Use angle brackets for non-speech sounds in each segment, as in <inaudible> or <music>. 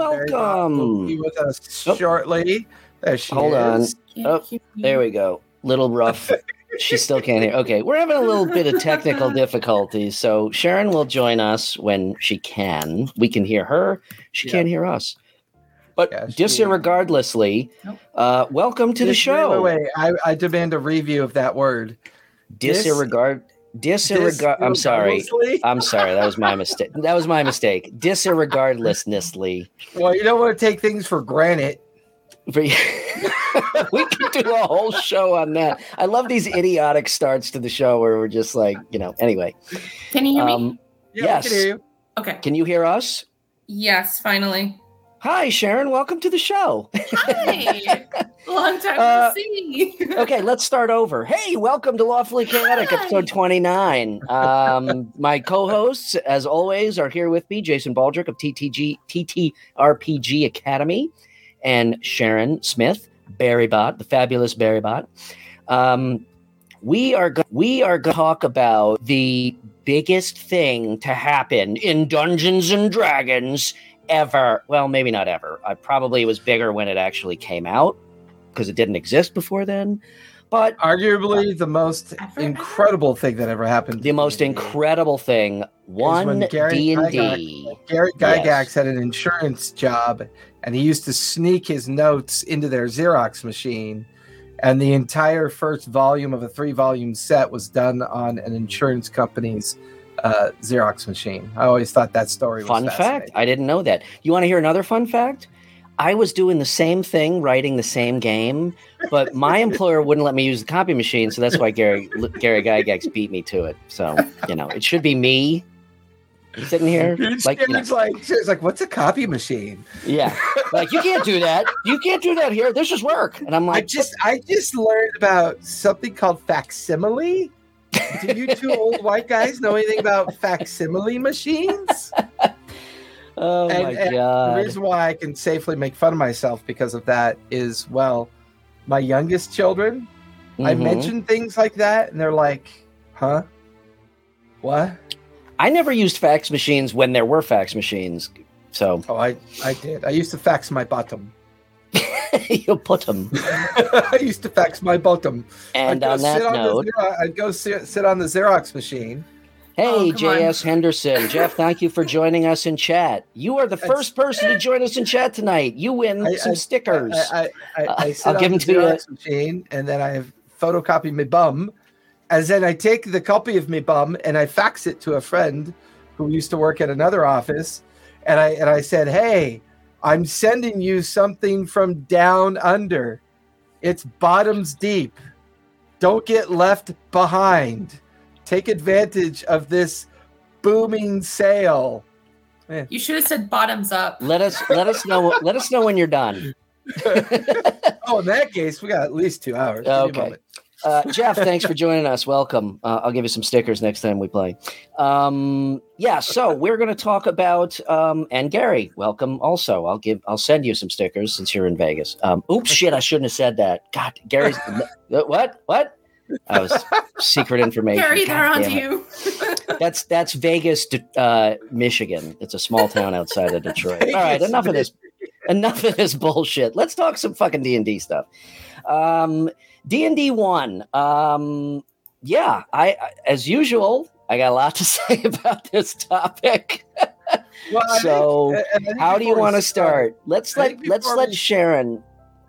everybody. Mary Bot Welcome. will be with us Oh. shortly. There she Hold on. Oh, There we go. Little rough. <laughs> she still can't hear. Okay, we're having a little bit of technical <laughs> difficulties. So Sharon will join us when she can. We can hear her. She Yeah. can't hear us. But Yeah, she- disregardlessly, Nope. uh, welcome to the Dis- show. Wait, wait, I, I demand a review of that word. Dis- Disregard. Disregard. I'm sorry. I'm sorry. That was my mistake. <laughs> That was my mistake. Disregardlessly. Well, you don't want to take things for granted. For- <laughs> we could do a whole show on that. I love these idiotic starts to the show where we're just like, you know. Anyway, Can you hear me? um, Yeah, Yes. can hear you. Okay. can you hear us? Yes, finally. Hi, Sharon. Welcome to the show. Hi. Long time Uh, no see. okay, let's start over. Hey, welcome to Lawfully Chaotic, Hi. episode 29. Um, my co hosts, as always, are here with me Jason Baldrick of TTG, TTRPG Academy and Sharon Smith, Barrybot, the fabulous Barrybot. Um, we are go- we are going to talk about the biggest thing to happen in Dungeons and Dragons ever. Well, maybe not ever. I probably was bigger when it actually came out because it didn't exist before then. But Arguably the most Ever, incredible thing that ever happened. the most incredible thing, one Gary D and D. Gary Gygax Yes. had an insurance job and he used to sneak his notes into their Xerox machine. And the entire first volume of a three volume set was done on an insurance company's uh, Xerox machine. I always thought that story was Fun fact. I didn't know that. You want to hear another fun fact? I was doing the same thing, writing the same game, but my <laughs> employer wouldn't let me use the copy machine, so that's why Gary Gary Gygax beat me to it. So you know, it should be me sitting here, It's like, you know, like it's like what's a copy machine? yeah, like you can't do that. You can't do that here. This is work, and I'm like, I like, just I just learned about something called facsimile. Do you two old white guys know anything about facsimile machines? <laughs> oh and- my and The reason why I can safely make fun of myself because of that is well, my youngest children, I Mhm. mention things like that and they're like, huh? What? I never used fax machines when there were fax machines, so Oh, I, I did. I used to fax my bottom. You put them. I used to fax my bottom. And I'd go on that sit on the note, Xerox- I'd go sit, sit on the Xerox machine. hey, Oh. J.S. Henderson, <laughs> Jeff, thank you for joining us in chat. You are the first person to join us in chat tonight. You win I- some I- stickers. I, I, I, I Uh, sit I'll on give the 'em to you. Xerox machine and then I photocopy my bum. And then I take the copy of my bum and I fax it to a friend who used to work at another office. And I and I said, Hey, I'm sending you something from down under. It's bottoms deep. Don't get left behind. Take advantage of this booming sale. You should have said bottoms up. let us let us know let us know when you're done. <laughs> Oh, in that case, we got at least two hours. Give me a Okay. Uh, Jeff, thanks for joining us. Welcome. Uh, I'll give you some stickers next time we play. Um, yeah, so we're going to talk about um, and Gary, welcome. Also, I'll give I'll send you some stickers since you're in Vegas. Um, oops, shit, I shouldn't have said that. God, Gary's <laughs> what? What? That was secret information. Carry God that on to you. <laughs> That's that's Vegas, uh, Michigan. It's a small town outside of Detroit. All right, Vegas, enough of this. Enough of this bullshit. Let's talk some fucking D and D stuff. Um, D and D one. Um, yeah, I as usual. I got a lot to <laughs> say about this topic. <laughs> Well, So, think- and I How do you want to start? Let's let think let's let Sharon.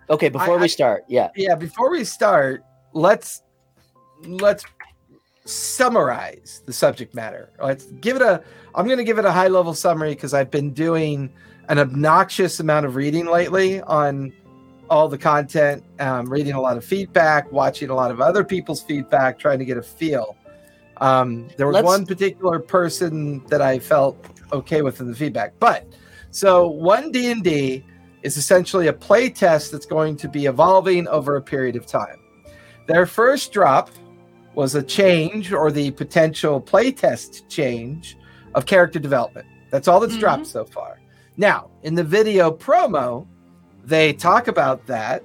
Okay, before I- we start, yeah. Yeah, before we start, let's let's summarize the subject matter. Let's give it a. I'm going to give it a high level summary because I've been doing an obnoxious amount of reading lately on all the content, um, reading a lot of feedback, watching a lot of other people's feedback, trying to get a feel. Um, there was Let's- one particular person that I felt okay with in the feedback, but so one D and D is essentially a play test that's going to be evolving over a period of time. Their first drop was a change or the potential playtest change of character development. That's all that's Mhm. dropped so far. Now, in the video promo, they talk about that.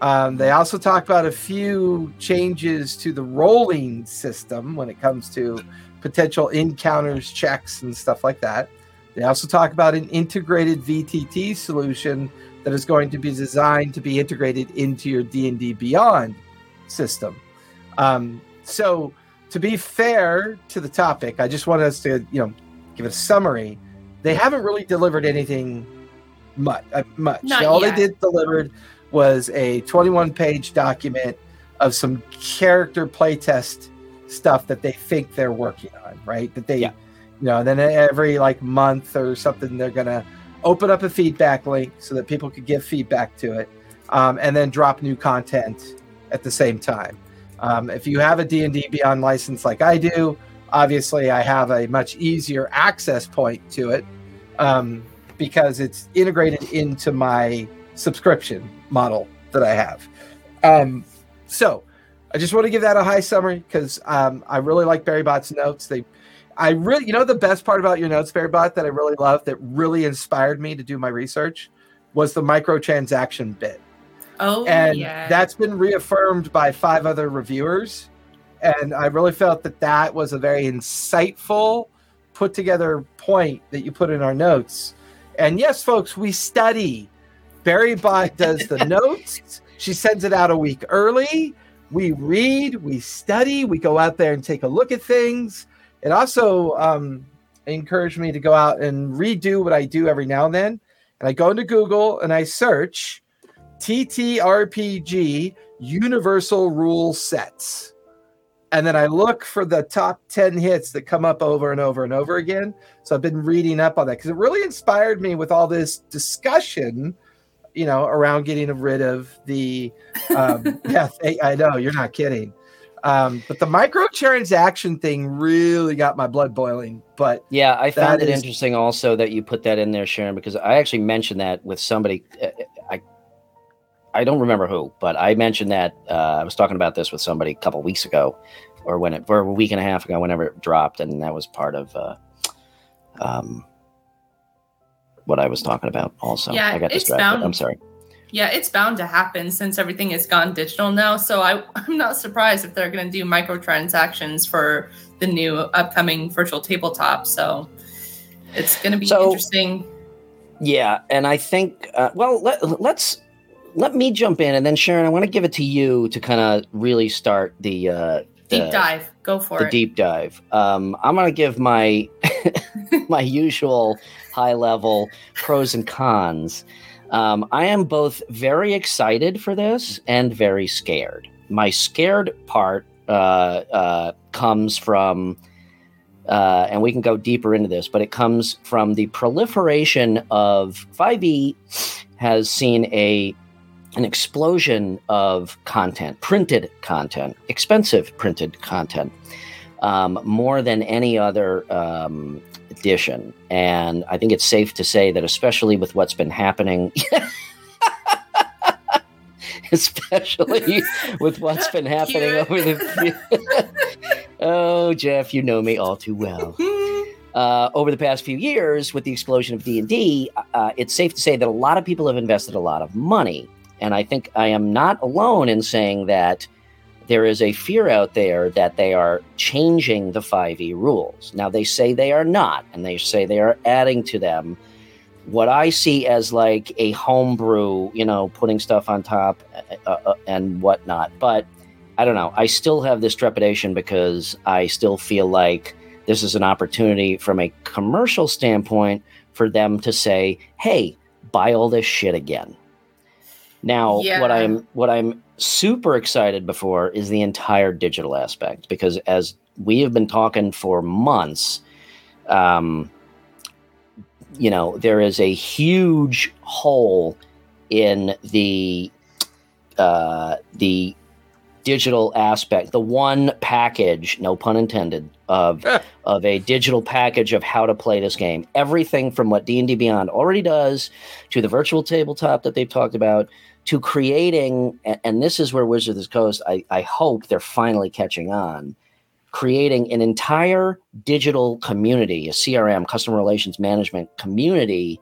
Um, they also talk about a few changes to the rolling system when it comes to potential encounters, checks, and stuff like that. They also talk about an integrated VTT solution that is going to be designed to be integrated into your D&D Beyond system. Um, so to be fair to the topic, I just want us to, you know, give a summary. They haven't really delivered anything much. Uh, much. Not All yet. they did delivered was a 21 page document of some character playtest stuff that they think they're working on, right? That they, Yeah. you know, then every like month or something, they're gonna open up a feedback link so that people could give feedback to it, um, and then drop new content at the same time. Um, if you have a D&D Beyond license like I do, obviously I have a much easier access point to it um, because it's integrated into my subscription model that I have. Um, so I just want to give that a high summary because um, I really like Barry Bot's notes. They, I really, you know, the best part about your notes, Barry Bot, that I really love, that really inspired me to do my research, was the microtransaction bit Oh, and yeah. that's been reaffirmed by five other reviewers and i really felt that that was a very insightful put together point that you put in our notes and yes folks we study. Barry bot <laughs> does the notes. She sends it out a week early. We read we study we go out there and take a look at things. It also um, encouraged me to go out and redo what i do every now and then. And i go into google and i search TTRPG universal rule sets. And then I look for the top 10 hits that come up over and over and over again. So I've been reading up on that because it really inspired me with all this discussion, you know, around getting rid of the, um, <laughs> yeah, I- know, you're not kidding. Um, but the microtransaction thing really got my blood boiling. But Yeah, I found it is- interesting also that you put that in there, Sharon, because I actually mentioned that with somebody. I don't remember who, but I mentioned that uh, I was talking about this with somebody a couple weeks ago, or when it, or a week and a half ago, whenever it dropped, and that was part of uh, um, what I was talking about. Also, Yeah, I got it's distracted. bound- I'm sorry. yeah, it's bound to happen since everything has gone digital now. So I, <laughs> I'm not surprised if they're going to do microtransactions for the new upcoming virtual tabletop. So it's going to be So- interesting. Yeah, and I think uh, well, let, let's let me jump in, and then Sharon, I want to give it to you to kind of really start the uh, Deep the- dive. Go for the it. deep dive. Um, I'm going to give my <laughs> my usual high level pros and cons. Um, I am both very excited for this and very scared. My scared part uh, uh, comes from, uh, and we can go deeper into this, but it comes from the proliferation of 5e has seen a an explosion of content, printed content, expensive printed content, um, more than any other um, edition. And I think it's safe to say that, especially with what's been happening, <laughs> especially <laughs> with what's been happening over the. <laughs> oh, Jeff, you know me all too well uh, over the past few years with the explosion of d&d uh, it's safe to say that a lot of people have invested a lot of money and i think i am not alone in saying that there is a fear out there that they are changing the 5e rules. Now they say they are not and they say they are adding to them. What i see as like a homebrew you know putting stuff on top uh, uh, and whatnot. But i don't know. I still have this trepidation because i still feel like this is an opportunity from a commercial standpoint for them to say, "Hey, buy all this shit again." Now, what I'm what I'm super excited before is the entire digital aspect because as we have been talking for months, um, you know, there is a huge hole in the uh, the digital aspect, the one package, no pun intended, of <laughs> of a digital package of how to play this game. Everything from what D&D Beyond already does to the virtual tabletop that they've talked about to creating and, this is where Wizards of the Coast I, I hope they're finally catching on creating an entire digital community, a CRM, customer relations management community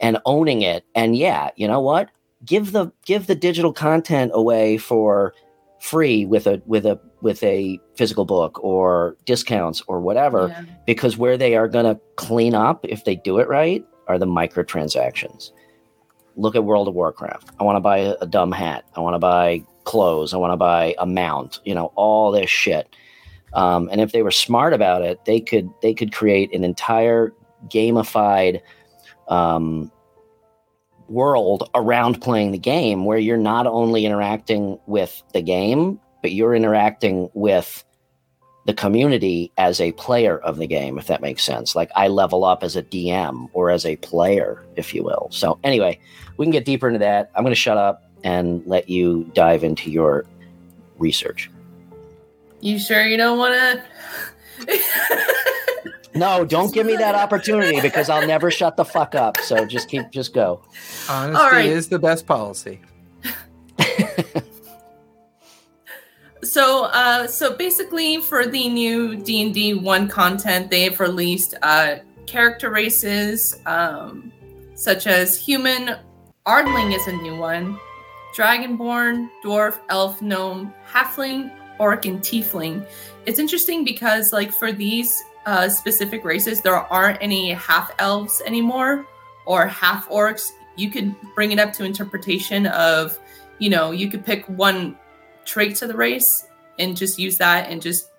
and owning it. And yeah, you know what? Give the give the digital content away for free with a with a with a physical book or discounts or whatever Yeah. because where they are going to clean up if they do it right are the microtransactions. Look at World of Warcraft. I want to buy a, dumb hat. I want to buy clothes. I want to buy a mount. You know, all this shit. Um, and if they were smart about it, they could they could create an entire gamified um, world around playing the game where you're not only interacting with the game, but you're interacting with the community as a player of the game, if that makes sense. Like I level up as a DM or as a player, if you will. So, anyway, we can get deeper into that. I'm going to shut up and let you dive into your research. You sure you don't want to? <laughs> No, don't give me that opportunity because I'll never shut the fuck up. So just keep, just go. Honesty All right. is the best policy. So, uh, so basically, for the new D and D one content, they've released uh, character races um, such as human. Ardling is a new one. Dragonborn, dwarf, elf, gnome, halfling, orc, and tiefling. It's interesting because, like, for these uh, specific races, there aren't any half elves anymore or half orcs. You could bring it up to interpretation of, you know, you could pick one traits of the race and just use that and just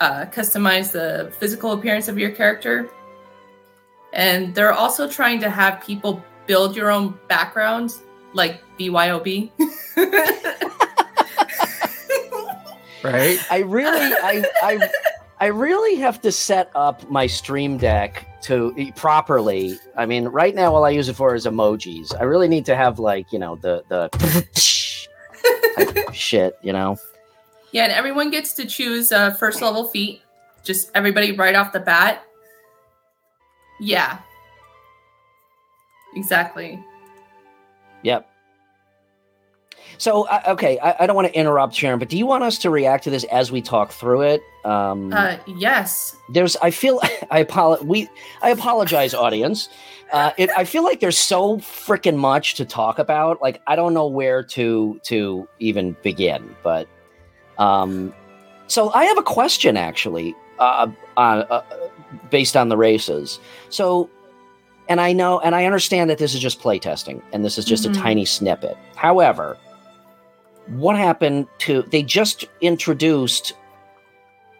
uh, customize the physical appearance of your character. And they're also trying to have people build your own background, like BYOB. <laughs> Right? I really, I, I, I really have to set up my Stream Deck to properly. I mean, right now, all I use it for is emojis. I really need to have like you know the the type <laughs> of shit. You know, yeah, and everyone gets to choose uh, first level feat. Just everybody right off the bat. Yeah. Exactly. Yep. So uh, okay, I, I don't want to interrupt Sharon, but do you want us to react to this as we talk through it? Um, Uh, yes. there's I feel <laughs> I apologize we I apologize audience. Uh, it, I feel like there's so freaking much to talk about. Like I don't know where to to even begin. But um, so I have a question actually, uh, uh, uh, based on the races. So, and I know and I understand that this is just playtesting and this is just Mhm. a tiny snippet. However, what happened to they just introduced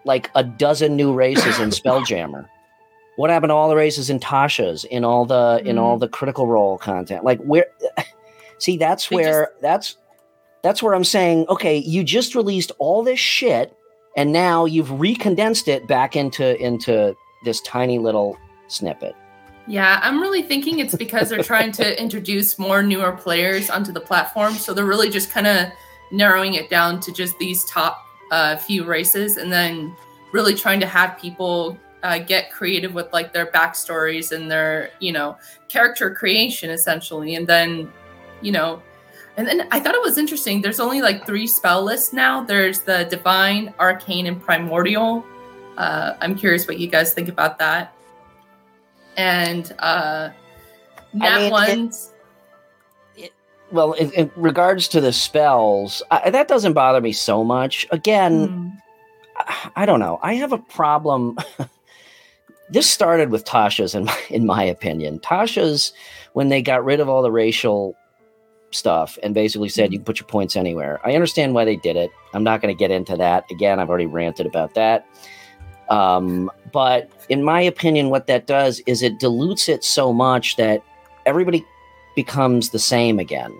like a dozen new races in Spelljammer. What happened to all the races in Tasha's, in all the in all mm-hmm. the critical role content? Like where <laughs> see that's They where that's that's where I'm saying, okay, you just released all this shit and now you've recondensed it back into into this tiny little snippet. Yeah, I'm really thinking it's because they're trying to <laughs> introduce more newer players onto the platform. So they're really just kind of narrowing it down to just these top uh, few races and then really trying to have people uh, get creative with like their backstories and their, you know, character creation essentially. And then, you know, and then I thought it was interesting. There's only like three spell lists now. There's the Divine, Arcane, and Primordial. Uh, I'm curious what you guys think about that. And uh, Nat mean, it- ones. Well, in, in regards to the spells, I, that doesn't bother me so much. Again, Hmm. I- I don't know. I have a problem. <laughs> this started with Tasha's, in my, in my opinion. Tasha's, when they got rid of all the racial stuff and basically said you can put your points anywhere. I understand why they did it. I'm not going to get into that. Again, I've already ranted about that. Um, but in my opinion, what that does is it dilutes it so much that everybody becomes the same again.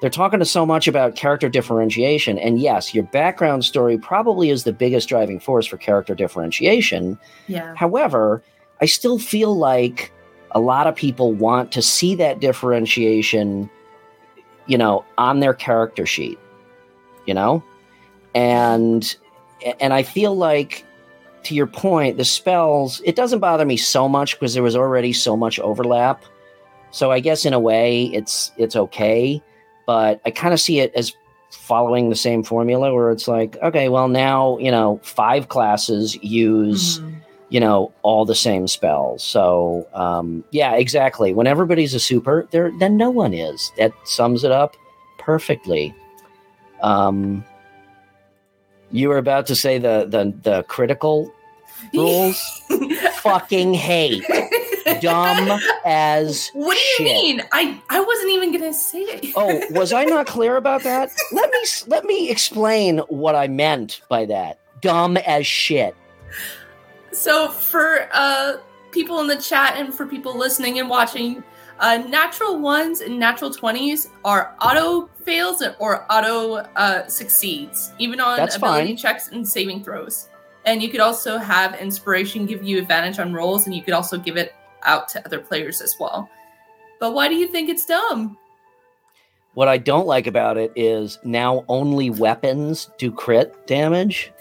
They're talking to so much about character differentiation. And yes, your background story probably is the biggest driving force for character differentiation. Yeah. However, I still feel like a lot of people want to see that differentiation, you know, on their character sheet, you know? And and I feel like to your point, the spells, it doesn't bother me so much because there was already so much overlap. So I guess in a way it's it's okay, but I kind of see it as following the same formula where it's like, okay, well now, you know, five classes use Mhm. you know all the same spells so um yeah exactly when everybody's a super there then no one is that sums it up perfectly um You were about to say the the the critical <laughs> rules. <laughs> Fucking hate. <laughs> Dumb as What do you shit. mean? I I wasn't even gonna say it. Oh, <laughs> was I not clear about that? Let me let me explain what I meant by that. Dumb as shit. So for uh people in the chat and for people listening and watching, uh natural ones and natural twenties are auto fails or auto uh succeeds, even on That's ability fine. checks and saving throws. And you could also have inspiration give you advantage on rolls, and you could also give it out to other players as well. But why do you think it's dumb? What I don't like about it is now only weapons do crit damage.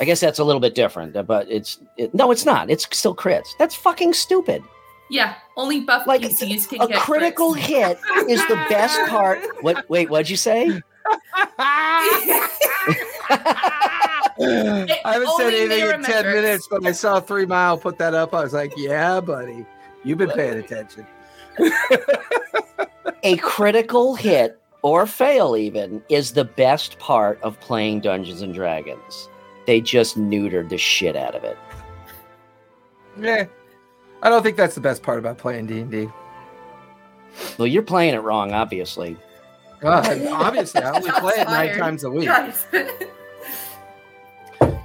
I guess that's a little bit different, but it's it, no, it's not. It's still crits. That's fucking stupid. Yeah, only buff Like, PCs can A get critical crits. hit is the best part. <laughs> What? Wait, what'd you say? <laughs> I haven't said anything in 10 minutes, but I saw Three Mile put that up. I was like, yeah, buddy. You've been paying attention. <laughs> a critical hit or fail even is the best part of playing Dungeons and Dragons. They just neutered the shit out of it. Yeah. I don't think that's the best part about playing D&D. Well, you're playing it wrong, obviously. Uh, obviously, I only <laughs> play it nine times a week. <laughs>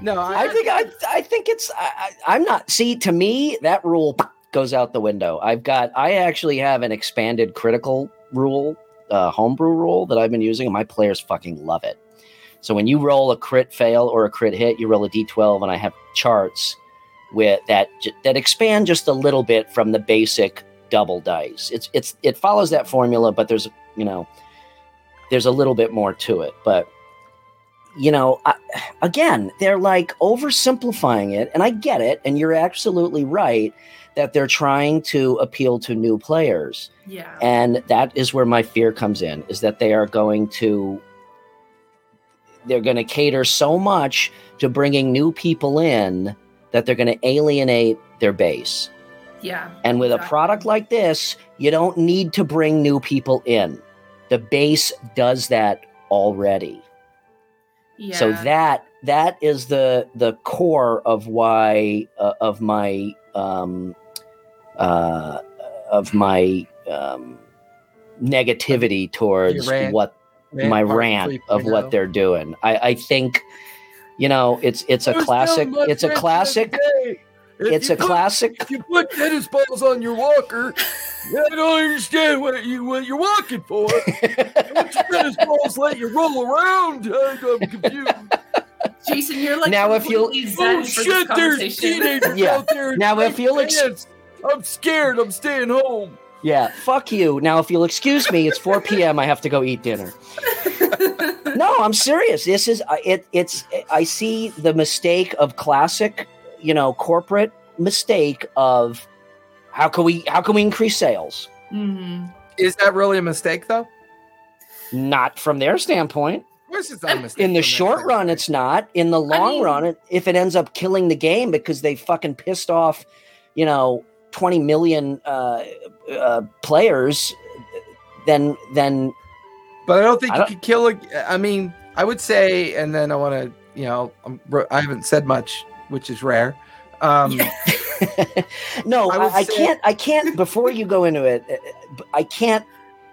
No, I, I think I, I think it's I, I'm not. See, to me, that rule goes out the window. I've got I actually have an expanded critical rule, uh, homebrew rule that I've been using, and my players fucking love it. So when you roll a crit fail or a crit hit, you roll a d12, and I have charts with that that expand just a little bit from the basic double dice. It's it's it follows that formula, but there's you know there's a little bit more to it, but you know, I, again, they're like oversimplifying it, and I get it, and you're absolutely right that they're trying to appeal to new players, yeah. and that is where my fear comes in: is that they are going to they're going to cater so much to bringing new people in that they're going to alienate their base. Yeah. And with a product like this, you don't need to bring new people in. The base does that already. Yeah. So that that is the the core of why uh, of my um uh of my um negativity towards rant- what my rant of what they're doing. I I think you know it's it's a was classic telling it's a classic other day, if it's a put- classic If you put tennis balls on your walker, I don't understand what you what you're walking for. <laughs> Once your tennis balls let you roll around, I'm confused. Jason, you're like Now, if you'll- Oh shit! There's teenagers Yeah. out there. Now, if you'll ex- I'm scared. I'm staying home. Yeah, fuck you. Now, if you'll excuse me, it's 4 p.m. I have to go eat dinner. <laughs> No, I'm serious. This is I- it. It's I see the mistake of classic, you know, corporate mistake of how can we how can we increase sales? Mhm. Is that really a mistake, though? Not from their standpoint. Of course, it's not a mistake. In the short run, standpoint. it's not. In the long mean- run, it, if it ends up killing the game because they fucking pissed off, you know, 20 million uh, uh, players, then then But I don't think I don't- could kill a. I mean, I would say, and then I want to, you know, I'm, I haven't said much, which is rare. Um, <laughs> no, I I, say- can't. I can't. Before you go into it, uh, I can't.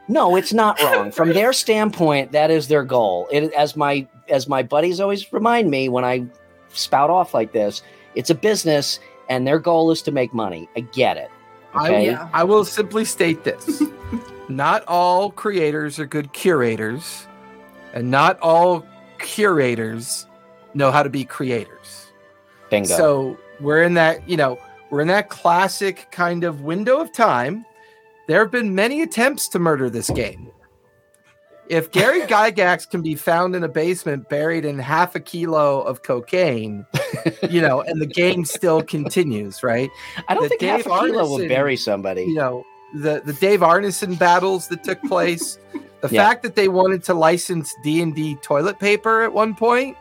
No, it's not wrong from their standpoint. That is their goal. It as my as my buddies always remind me when I spout off like this. It's a business, and their goal is to make money. I get it. I, Okay. Yeah. I will simply state this: <laughs> not all creators are good curators, and not all curators know how to be creators. Bingo. So we're in that, you know, we're in that classic kind of window of time. There have been many attempts to murder this game. If Gary <laughs> Gygax can be found in a basement buried in half a kilo of cocaine, you know, and the game still continues, right? I don't the think half Dave a kilo will bury somebody. You know, the the Dave Arneson battles that took place, <laughs> the Yeah. fact that they wanted to license D and D toilet paper at one point,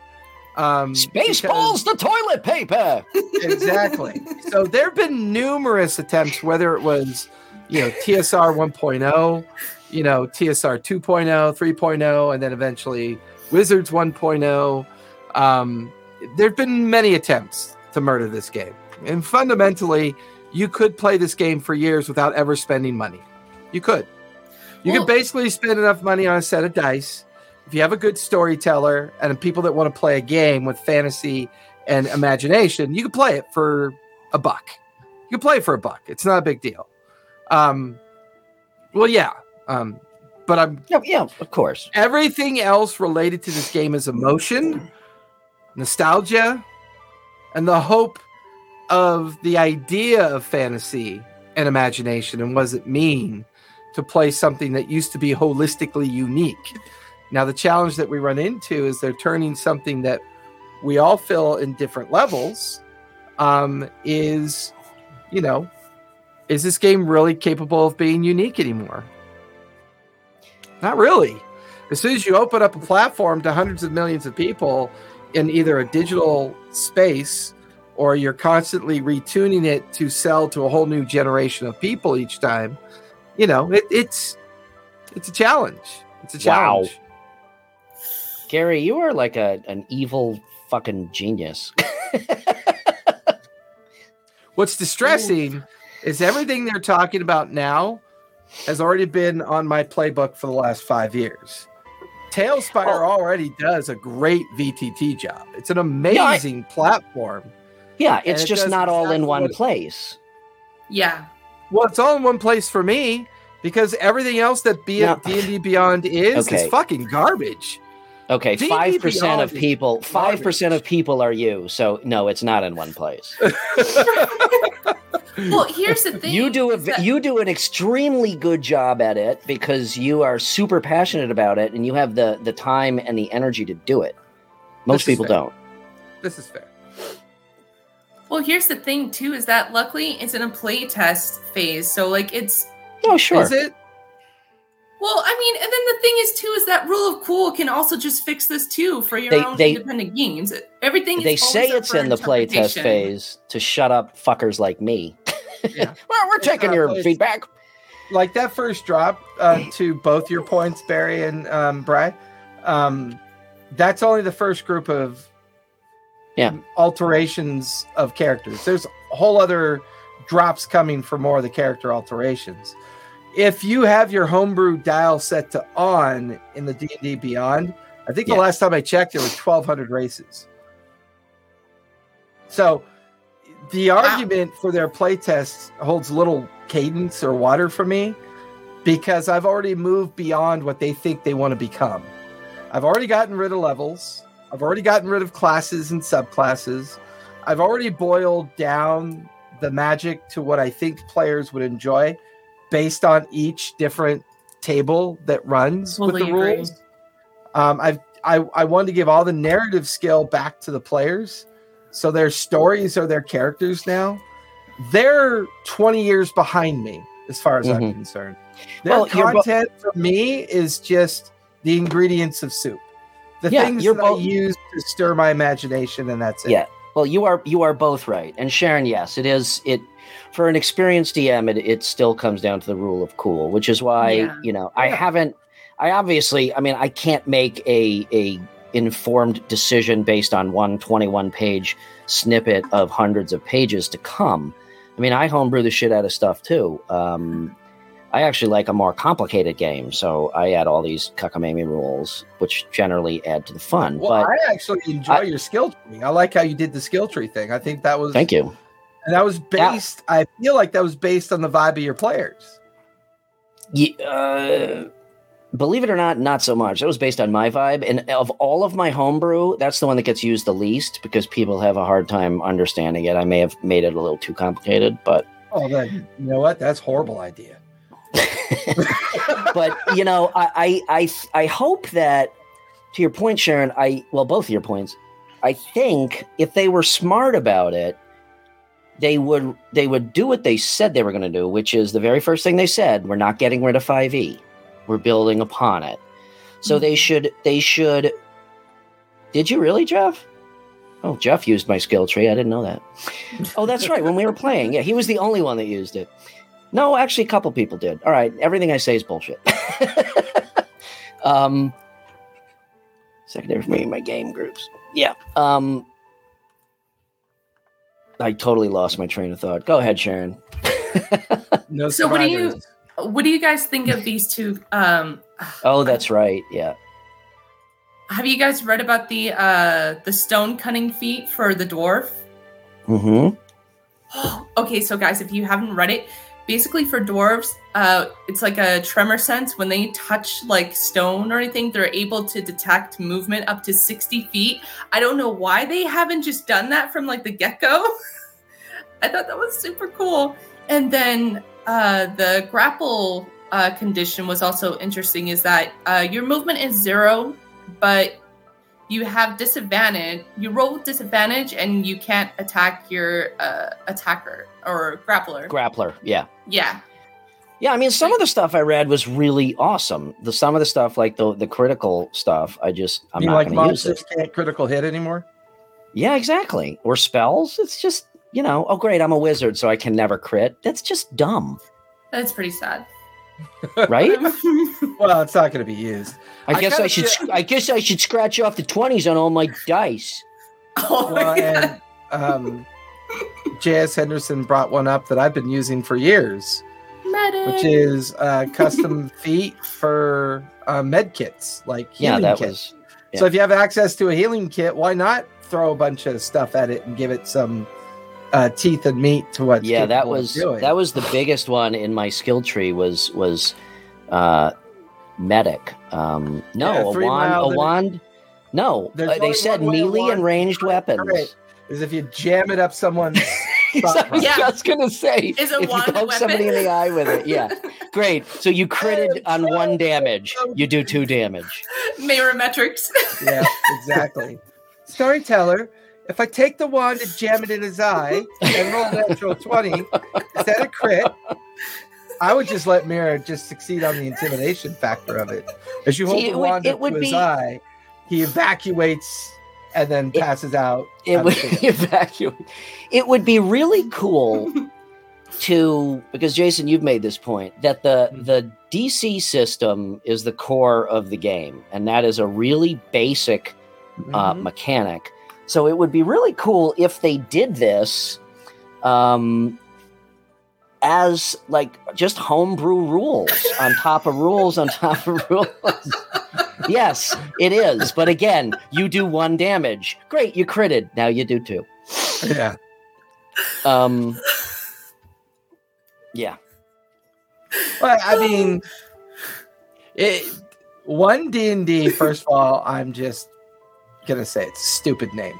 um, Spaceballs, the toilet paper. exactly. So there have been numerous attempts, whether it was, you know, TSR 1.0, you know, TSR 2.0, 3.0, and then eventually Wizards 1.0. Um, there've been many attempts to murder this game, and fundamentally, you could play this game for years without ever spending money. You could. You Well- could basically spend enough money on a set of dice. If you have a good storyteller and people that want to play a game with fantasy and imagination, you can play it for a buck. You can play it for a buck. It's not a big deal. Um, well, yeah. Um, but I'm Yeah, yeah, of course. everything else related to this game is emotion, nostalgia, and the hope of the idea of fantasy and imagination and what does it mean to play something that used to be holistically unique. Now, the challenge that we run into is they're turning something that we all feel in different levels um, is, you know, is this game really capable of being unique anymore? Not really. As soon as you open up a platform to hundreds of millions of people in either a digital space or you're constantly retuning it to sell to a whole new generation of people each time, you know, it, it's it's a challenge. It's a Wow. Challenge. Gary, you are like a an evil fucking genius. <laughs> What's distressing is everything they're talking about now has already been on my playbook for the last five years. TaleSpire Oh. already does a great VTT job. It's an amazing platform. yeah, it's it just not all in one what it- place. Yeah. Well, it's all in one place for me because everything else that B- No. D&D Beyond is Okay. is fucking garbage. Okay, five percent of people, five percent of people are you. So no, it's not in one place. <laughs> Well, here's the thing. you do a that- you do an extremely good job at it because you are super passionate about it and you have the the time and the energy to do it. Most people fair. don't. This is fair. Well, here's the thing too is that luckily it's in a play test phase, so like it's Oh sure. Is it? Well, I mean, and then the thing is too is that rule of cool can also just fix this too for your They- own they- independent games. Everything They is say it's in the playtest phase to shut up fuckers like me. Yeah. <laughs> well, we're It's taking your play- feedback. like that first drop uh, to both your points, Barry and um, Bry. Um, that's only the first group of Yeah. alterations of characters. There's a whole other drops coming for more of the character alterations. If you have your homebrew dial set to on in the D and D Beyond, I think Yeah. the last time I checked, there were 1,200 races. So the ah. argument for their playtest holds little cadence or water for me because I've already moved beyond what they think they want to become. I've already gotten rid of levels. I've already gotten rid of classes and subclasses. I've already boiled down the magic to what I think players would enjoy based on each different table that runs with the agree. rules. Um, I've I, I wanted to give all the narrative skill back to the players. So their stories are their characters now. They're 20 years behind me as far as I'm Mhm. concerned. Their Well, you're bo- content for me is just the ingredients of soup. The Yeah, things you're that both- I use to stir my imagination, and that's it. Yeah. Well, you are you are both right. And Sharon, yes, it is it for an experienced DM it, it still comes down to the rule of cool, which is why, Yeah. you know, I Yeah. haven't I obviously, I mean, I can't make a a informed decision based on one 21 page snippet of hundreds of pages to come. I mean, I homebrew the shit out of stuff too. Um I actually like a more complicated game, so I add all these cockamamie rules, which generally add to the fun. Well, but I actually enjoy I- your skill tree. I like how you did the skill tree thing. I think that was thank you. And that was Yeah. based. I feel like that was based on the vibe of your players. Ye- uh, believe it or not, not so much. That was based on my vibe, and of all of my homebrew, that's the one that gets used the least because people have a hard time understanding it. I may have made it a little too complicated, but Oh, then you know what? That's a horrible idea. <laughs> <laughs> but you know, I, I I I hope that to your point, Sharon. I well, both of your points. I think if they were smart about it, they would they would do what they said they were going to do, which is the very first thing they said: we're not getting rid of five E. We're building upon it. So they should they should. Did you really, Jeff? Oh, Jeff used my skill tree. I didn't know that. <laughs> Oh, that's right. When we were playing, yeah, he was the only one that used it. No, actually, a couple people did. All right, everything I say is bullshit. <laughs> um, secondary for me, my game groups. Yeah. Um, I totally lost my train of thought. Go ahead, Sharon. <laughs> No So what do you- What do you guys think of these two? Um, <sighs> Oh, that's right. Yeah. have you guys read about the uh, the Stonecunning feat for the dwarf? Mm-hmm. <gasps> okay, so guys, if you haven't read it, basically for dwarves, uh, it's like a tremor sense. When they touch like stone or anything, they're able to detect movement up to 60 feet. I don't know why they haven't just done that from like the get go. <laughs> I thought that was super cool. And then uh, the grapple uh, condition was also interesting is that uh, your movement is zero, but you have disadvantage. You roll with disadvantage, and you can't attack your uh, attacker or grappler. Grappler. Yeah. yeah, Yeah. I mean, some of the stuff I read was really awesome. The some of the stuff, like the the critical stuff, I just I'm you not like going to use it. monsters can't critical hit anymore? Yeah, exactly. Or spells. It's just you know. Oh, great! I'm a wizard, so I can never crit. That's just dumb, that's pretty sad. Right? <laughs> Well, it's not going to be used. I, I guess I should. feel- sc- I guess I should scratch off the twenties on all my dice. <laughs> oh my Well, God. and um, J.S. Henderson brought one up that I've been using for years, Medic. which is uh, custom <laughs> feat for uh, med kits, like Yeah, healing that kits. was. So if you have access to a healing kit, why not throw a bunch of stuff at it and give it some uh, teeth and meat to what? Yeah, that was that was the biggest one in my skill tree. Was was uh, medic. Um, no, Yeah, a wand. A there- wand. No, uh, they said one way a melee and ranged weapons. Right. is if you jam it up someone's. <laughs> I was Yeah. just gonna say, Is a if you wand a poke somebody in the eye with it, yeah, great. So you <laughs> critted on one damage, you do two damage. Merometrics. yeah, exactly. <laughs> Storyteller. If I take the wand and jam it in his eye and roll natural twenty, is that a crit? I would just let Mira just succeed on the intimidation factor of it. As you hold See, the would- wand up to his be- eye, he evacuates and then It- passes out. It would of the field. <laughs> evacuate. It would be really cool to because Jason, you've made this point that the Mhm. the DC system is the core of the game, and that is a really basic uh, Mhm. mechanic. So it would be really cool if they did this um, as like just homebrew rules on top of rules on top of <laughs> rules. yes, it is. But again, you do one damage. Great, you critted. Now you do two. yeah. Um, yeah. Well, I mean, it, one D and D. First of all, I'm just gonna say it's a stupid name.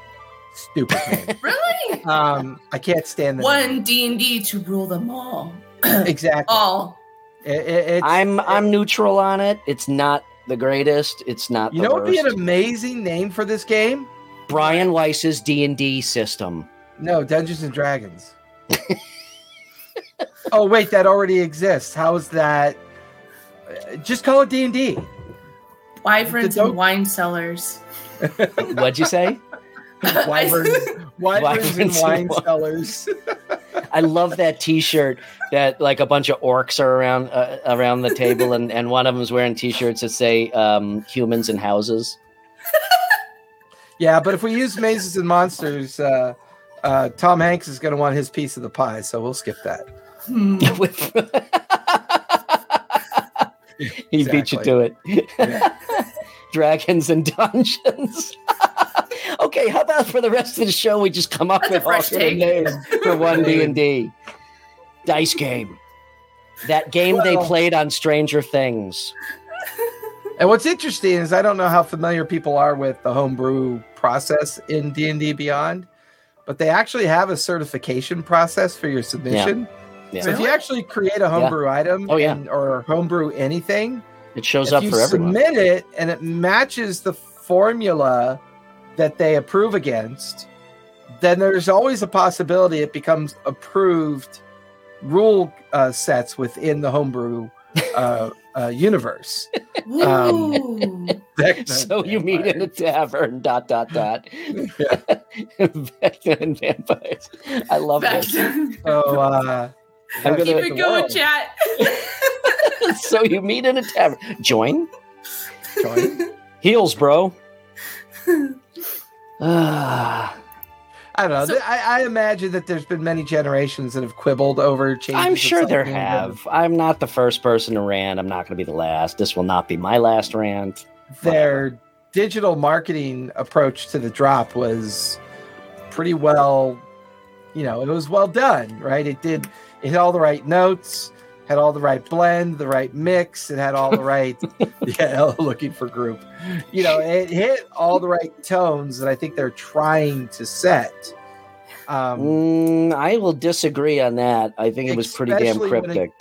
Stupid name. <laughs> really? um, I can't stand that. One D and D to rule them all. <clears throat> <clears throat> Exactly. all. It- it- it's- I'm I'm neutral on it. It's not the greatest. It's not You the know what would be an amazing name for this game? Brian Weiss's D and D system. No, Dungeons and Dragons. <laughs> oh wait, that already exists. How is that? Uh, Just call it D and D. Wyverns and wine cellars. What'd you say? Wyverns, <laughs> wyverns and wine and cellars. I love that T-shirt that like a bunch of orcs are around uh, around the table, and and one of them's wearing T-shirts that say um, "Humans and Houses." <laughs> Yeah, but if we use mazes and monsters, uh, uh, Tom Hanks is going to want his piece of the pie, so we'll skip that. Hmm. <laughs> With- he beat you to it. Yeah. Dragons and <laughs> dungeons. <laughs> okay, how about for the rest of the show we just come up That's a with fresh alternate names for <laughs> one D and D dice game. That game they played on Stranger Things. And what's interesting is I don't know how familiar people are with the homebrew process in D and D Beyond, but they actually have a certification process for your submission. Yeah. So if you actually create a homebrew item, Oh, yeah. and- or homebrew anything, It shows if up you for everyone. submit it and it matches the formula that they approve against, then there's always a possibility it becomes approved rule uh, sets within the homebrew uh, uh, universe. <laughs> Um, so you meet in a tavern. Dot dot dot. <laughs> Vecna and vampires. I love Back this. to- So, uh, I'm Keep gonna- it going, chat. <laughs> <laughs> so you meet in a tavern. Join Join. heels, bro. Ah, <sighs> I don't know. So- I, I imagine that there's been many generations that have quibbled over changes. I'm sure there something. have. I'm not the first person to rant. I'm not going to be the last. This will not be my last rant. Their digital marketing approach to the drop was pretty well, you know, it was well done, right? It did, it had all the right notes, had all the right blend, the right mix, it had all the right, <laughs> yeah, <laughs> looking for group. You know, it hit all the right tones that I think they're trying to set. Um, Mm, I will disagree on that. I think it was pretty damn when it- cryptic.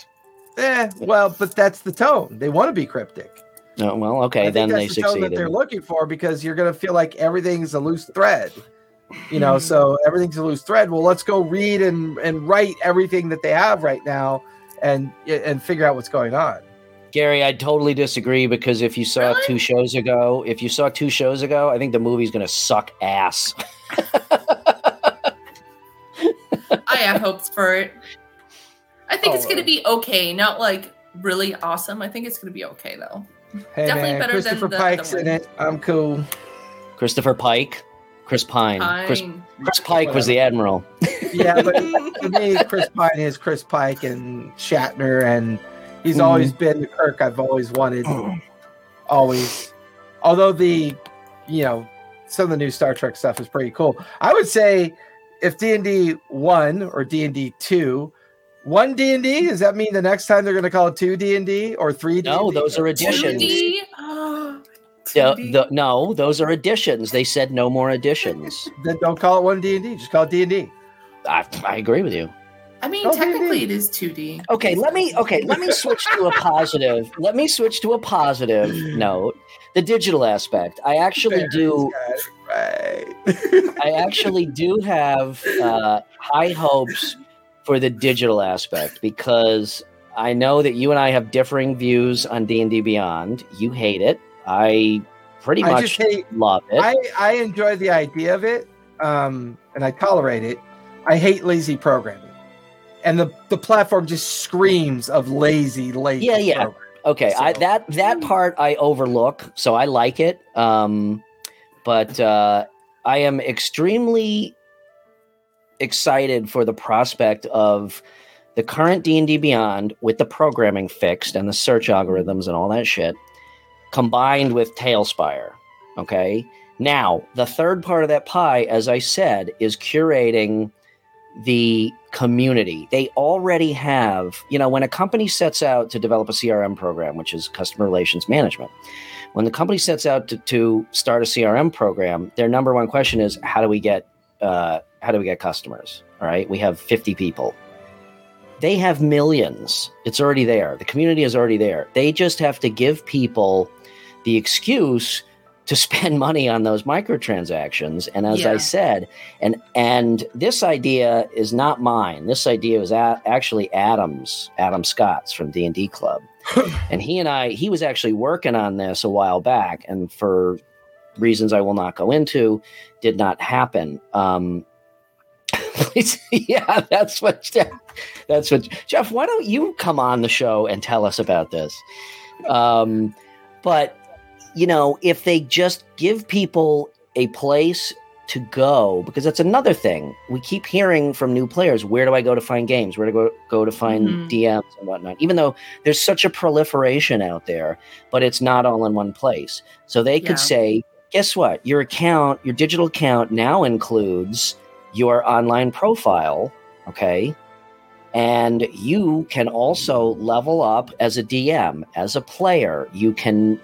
eh, well, but that's the tone. They want to be cryptic. Oh, well, okay, then they the tone that succeeded. they're looking for because you're going to feel like everything's a loose thread. You know, <laughs> so everything's a loose thread. Well, let's go read and and write everything that they have right now and and figure out what's going on. Gary, I totally disagree because if you saw Really? two shows ago, if you saw two shows ago, I think the movie's going to suck ass. <laughs> I have hopes for it. I think it's Oh, going uh, to be okay, not like really awesome. I think it's going to be okay though. Hey Definitely man, better than Christopher the- Pike's the in it. I'm cool. Christopher Pike, Chris Pine. Chris, Fine. Chris Pike was the admiral. <laughs> Yeah, but to me, Chris Pine is Chris Pike and Shatner, and he's mm-hmm. always been the Kirk I've always wanted. always. Although the, you know, some of the new Star Trek stuff is pretty cool. I would say if D and D one or D and D two, one D and D does that mean the next time they're going to call it two D and D or three D? No, those are additions. 2D? The, 2D? the, no, those are additions. They said no more additions. <laughs> Then don't call it one D and D. Just call it D and D. I, I agree with you. I mean, Oh, technically maybe. it is 2D. Okay, let me okay, let me switch to a <laughs> positive. Let me switch to a positive <laughs> note. The digital aspect. I actually do Right. I actually do have uh, high hopes for the digital aspect because I know that you and I have differing views on D and D Beyond. You hate it. I pretty I much just hate. love it. I I enjoy the idea of it, um, and I tolerate it. I hate lazy programming, and the the platform just screams of lazy, lazy. Yeah, yeah. programming. okay, I, that that part I overlook, so I like it. Um, but uh, I am extremely excited for the prospect of the current D&D Beyond with the programming fixed and the search algorithms and all that shit combined with TaleSpire, okay? Now, the third part of that pie as I said is curating the community. They already have, you know, when a company sets out to develop a CRM program, which is customer relations management, when the company sets out to, to start a CRM program, their number one question is how do we get uh, how do we get customers? All right, we have 50 people. They have millions. It's already there. The community is already there. They just have to give people the excuse to <laughs> spend money on those microtransactions. And as I said, and and this idea is not mine. This idea was a- actually Adam's, Adam Scott's from D and D Club, <laughs> and he and I, he was actually working on this a while back, and for reasons I will not go into, did not happen. Um, <laughs> yeah, that's what Jeff, that's what Jeff. Why don't you come on the show and tell us about this? Um, but you know, if they just give people a place to go, because that's another thing we keep hearing from new players. Where do I go to find games? Where to go go to find Mhm. DMs and whatnot? Even though there's such a proliferation out there, but it's not all in one place. So they could Yeah. say, guess what? Your account, your digital account now includes your online profile. Okay. And you can also level up as a DM, as a player. You can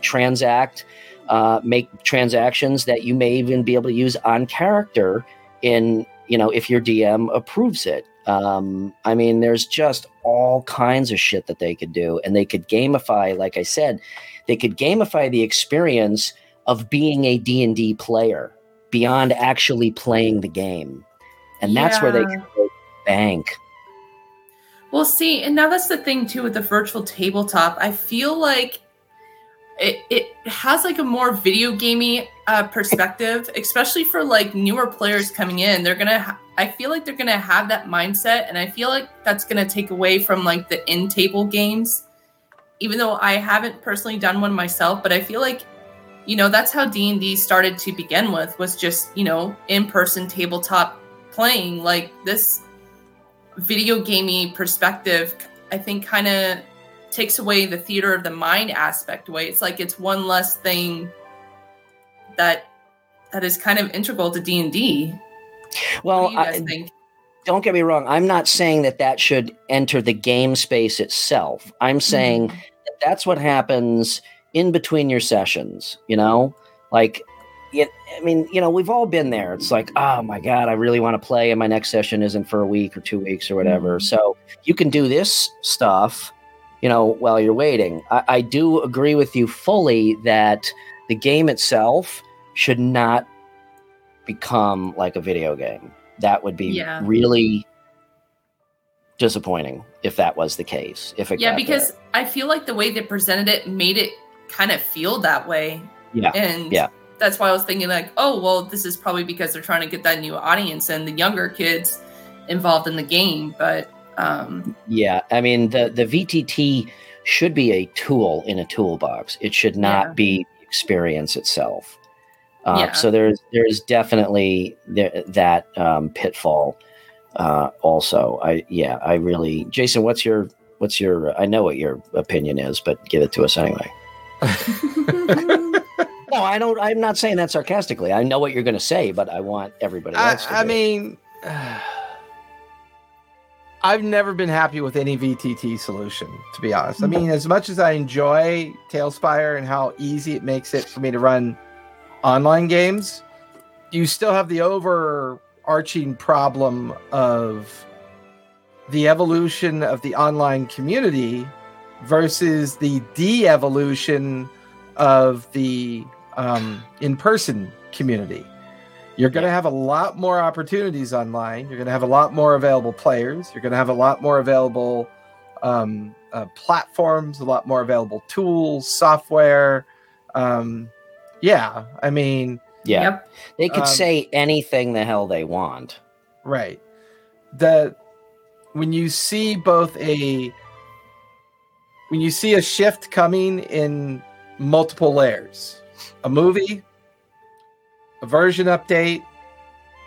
transact, uh, make transactions that you may even be able to use on character in, you know, if your DM approves it. Um, I mean, there's just all kinds of shit that they could do. And they could gamify, like I said, they could gamify the experience of being a D&D player beyond actually playing the game. And that's where they can bank. Well, see, and now that's the thing too with the virtual tabletop. I feel like it it has like a more video gamey uh, perspective, especially for like newer players coming in. They're gonna, ha- I feel like they're gonna have that mindset, and I feel like that's gonna take away from like the in table games. Even though I haven't personally done one myself, but I feel like you know that's how d&d started to begin with was just you know in-person tabletop playing like this video gamey perspective i think kind of takes away the theater of the mind aspect away it's like it's one less thing that that is kind of integral to d&d Well, what do you guys I, think don't get me wrong. I'm not saying that that should enter the game space itself. I'm saying Mm-hmm. that that's what happens in between your sessions. You know, like. It, I mean, you know, we've all been there. It's like, oh my god, I really want to play, and my next session isn't for a week or two weeks or whatever. Mhm. So you can do this stuff, you know, while you're waiting. I, I do agree with you fully that the game itself should not become like a video game. That would be Yeah. really disappointing if that was the case. If it yeah because there. i feel like the way they presented it made it kind of feel that way yeah, and Yeah. That's why i was thinking like oh well this is probably because they're trying to get that new audience and the younger kids involved in the game but um yeah. I mean, the the VTT should be a tool in a toolbox. It should not Yeah. be experience itself. Uh, Yeah. So there's there's definitely there, that um, pitfall. Uh, also, I yeah, I really, Jason, what's your what's your? I know what your opinion is, but give it to us anyway. <laughs> <laughs> No, I don't. I'm not saying that sarcastically. I know what you're going to say, but I want everybody I, else. to I it. mean, <sighs> I've never been happy with any VTT solution, to be honest. I mean, as much as I enjoy TaleSpire and how easy it makes it for me to run online games, you still have the overarching problem of the evolution of the online community versus the de-evolution of the um, in-person community. You're going to have a lot more opportunities online. You're going to have a lot more available players. You're going to have a lot more available um, uh, platforms, a lot more available tools, software. Um, yeah, I mean, yeah, yep they could um, say anything the hell they want. right. The when you see both a when you see a shift coming in multiple layers, a movie, a version update,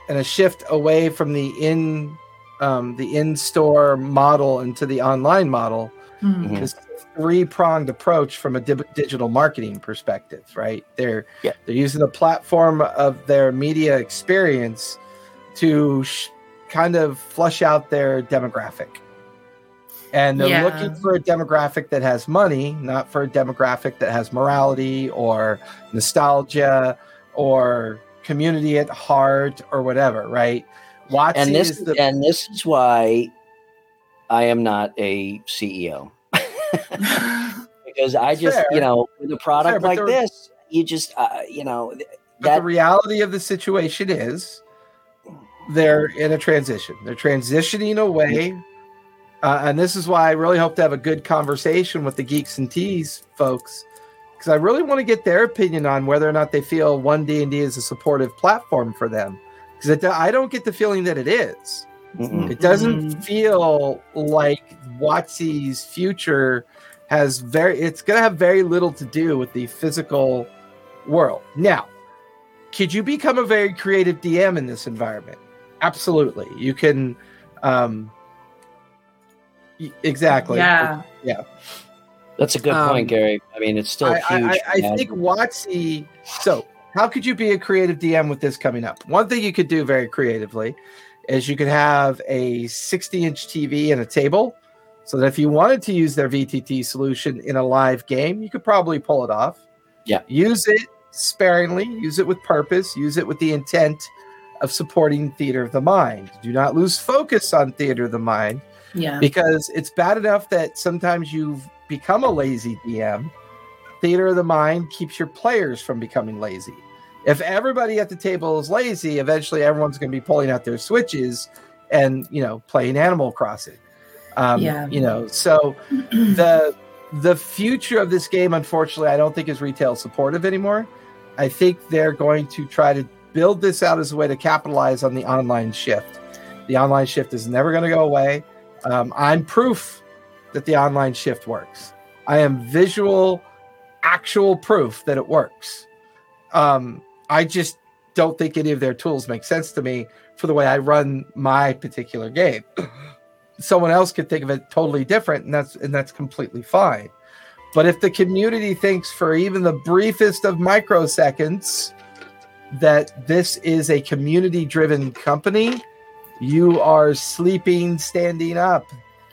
and a shift away from the in um, the in-store model into the online model Mhm. Mhm. this three pronged approach from a di- digital marketing perspective, right? They're Yeah. they're using the platform of their media experience to sh- kind of flush out their demographic. And they're Yeah. looking for a demographic that has money, not for a demographic that has morality or nostalgia or community at heart or whatever, right? WotC And this is the and this is why I am not a CEO <laughs> because I just Fair. you know with a product Fair, like there- this, you just uh, you know th- But that the reality of the situation is they're in a transition. They're transitioning away. Uh, and this is why I really hope to have a good conversation with the Geeks and Teas folks because I really want to get their opinion on whether or not they feel one D and D is a supportive platform for them. Because I don't get the feeling that it is. mm-mm. It doesn't Mhm. feel like WotC's future has very. It's going to have very little to do with the physical world. Now, could you become a very creative DM in this environment? Absolutely, you can. Um, y- exactly. yeah Yeah. that's a good Um, point, Gary. I mean, it's still I, I, huge. I, I man. think WotC. So, how could you be a creative DM with this coming up? One thing you could do very creatively is you could have a 60 inch TV and a table, so that if you wanted to use their VTT solution in a live game, you could probably pull it off. Yeah. Use it sparingly, use it with purpose, use it with the intent of supporting theater of the mind. Do not lose focus on theater of the mind yeah because it's bad enough that sometimes you've become a lazy DM. Theater of the mind keeps your players from becoming lazy. If everybody at the table is lazy, eventually everyone's going to be pulling out their switches and you know playing Animal Crossing. Um, Yeah. You know, so <clears throat> the the future of this game, unfortunately, I don't think is retail supportive anymore. I think they're going to try to build this out as a way to capitalize on the online shift. The online shift is never going to go away. Um, I'm proof that the online shift works. I am visual, actual proof that it works. Um, I just don't think any of their tools make sense to me for the way I run my particular game. <clears throat> Someone else could think of it totally different, and that's and that's completely fine. But if the community thinks for even the briefest of microseconds that this is a community driven company, you are sleeping standing up.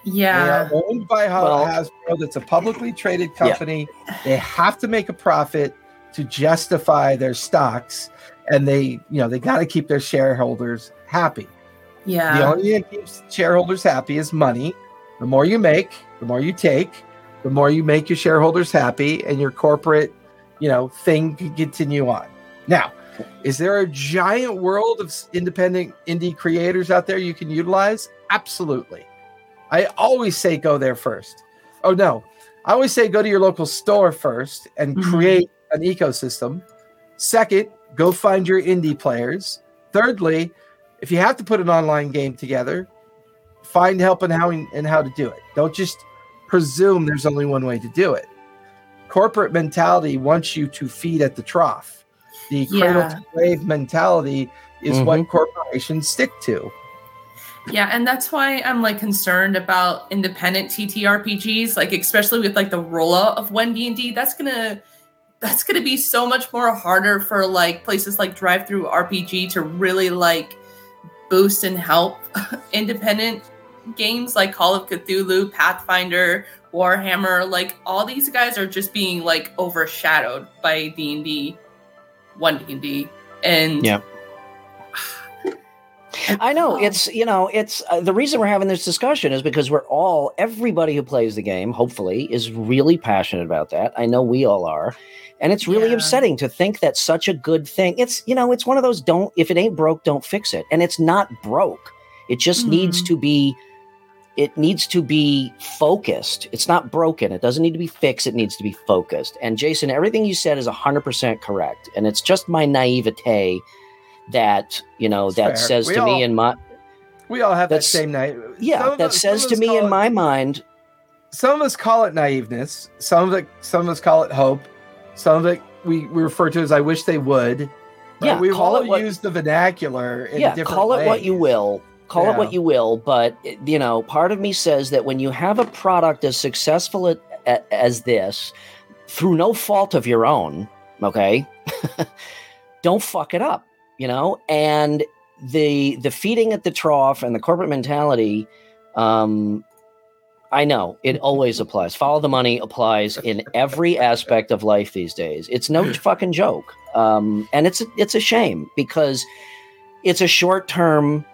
Yeah. They are owned by Well- Hasbro. That's a publicly traded company. They have to make a profit to justify their stocks, and they, you know, they got to keep their shareholders happy. Yeah. The only thing that keeps shareholders happy is money. The more you make, the more you take, the more you make your shareholders happy, and your corporate, you know, thing can continue on. Now, is there a giant world of independent indie creators out there you can utilize? Absolutely. I always say go there first. Oh no, I always say go to your local store first and Mhm. create an ecosystem. Second, go find your indie players. Thirdly, if you have to put an online game together, find help and how and how to do it. Don't just presume there's only one way to do it. Corporate mentality wants you to feed at the trough. The cradle Yeah. to grave mentality is what mm-hmm. corporations stick to. Yeah, and that's why I'm like concerned about independent TTRPGs, like especially with like the rollout of one D and D. That's gonna that's gonna be so much more harder for like places like DriveThruRPG to really like boost and help <laughs> independent games like Call of Cthulhu, Pathfinder, Warhammer. Like all these guys are just being like overshadowed by D and D, one D and D, and Yeah. I know it's you know it's uh, the reason we're having this discussion is because we're all everybody who plays the game hopefully is really passionate about that. I know we all are. And it's really Yeah. upsetting to think that such a good thing. It's you know, it's one of those don't if it ain't broke don't fix it. And it's not broke. It just needs Mhm. to be it needs to be focused. It's not broken. It doesn't need to be fixed. It needs to be focused. And Jason, everything you said is 100% correct. And it's just my naivete that, you know, It's that fair. says We to all- me in my We all have that same night. yeah, that us- says to me in it- my mind, some of us call it naiveness. Some of it, some of us call it hope. Some of it we, we refer to as "I wish they would." Right? Yeah, we've all what- used the vernacular. In yeah, different call it what you will. Call it what you will, but you know, part of me says that when you have a product as successful at, a- as this, through no fault of your own, okay, <laughs> don't fuck it up, you know. And the the feeding at the trough and the corporate mentality, um, I know it <laughs> always applies. Follow the money applies in every aspect of life these days. It's no <laughs> fucking joke, um, and it's it's a shame because it's a short term.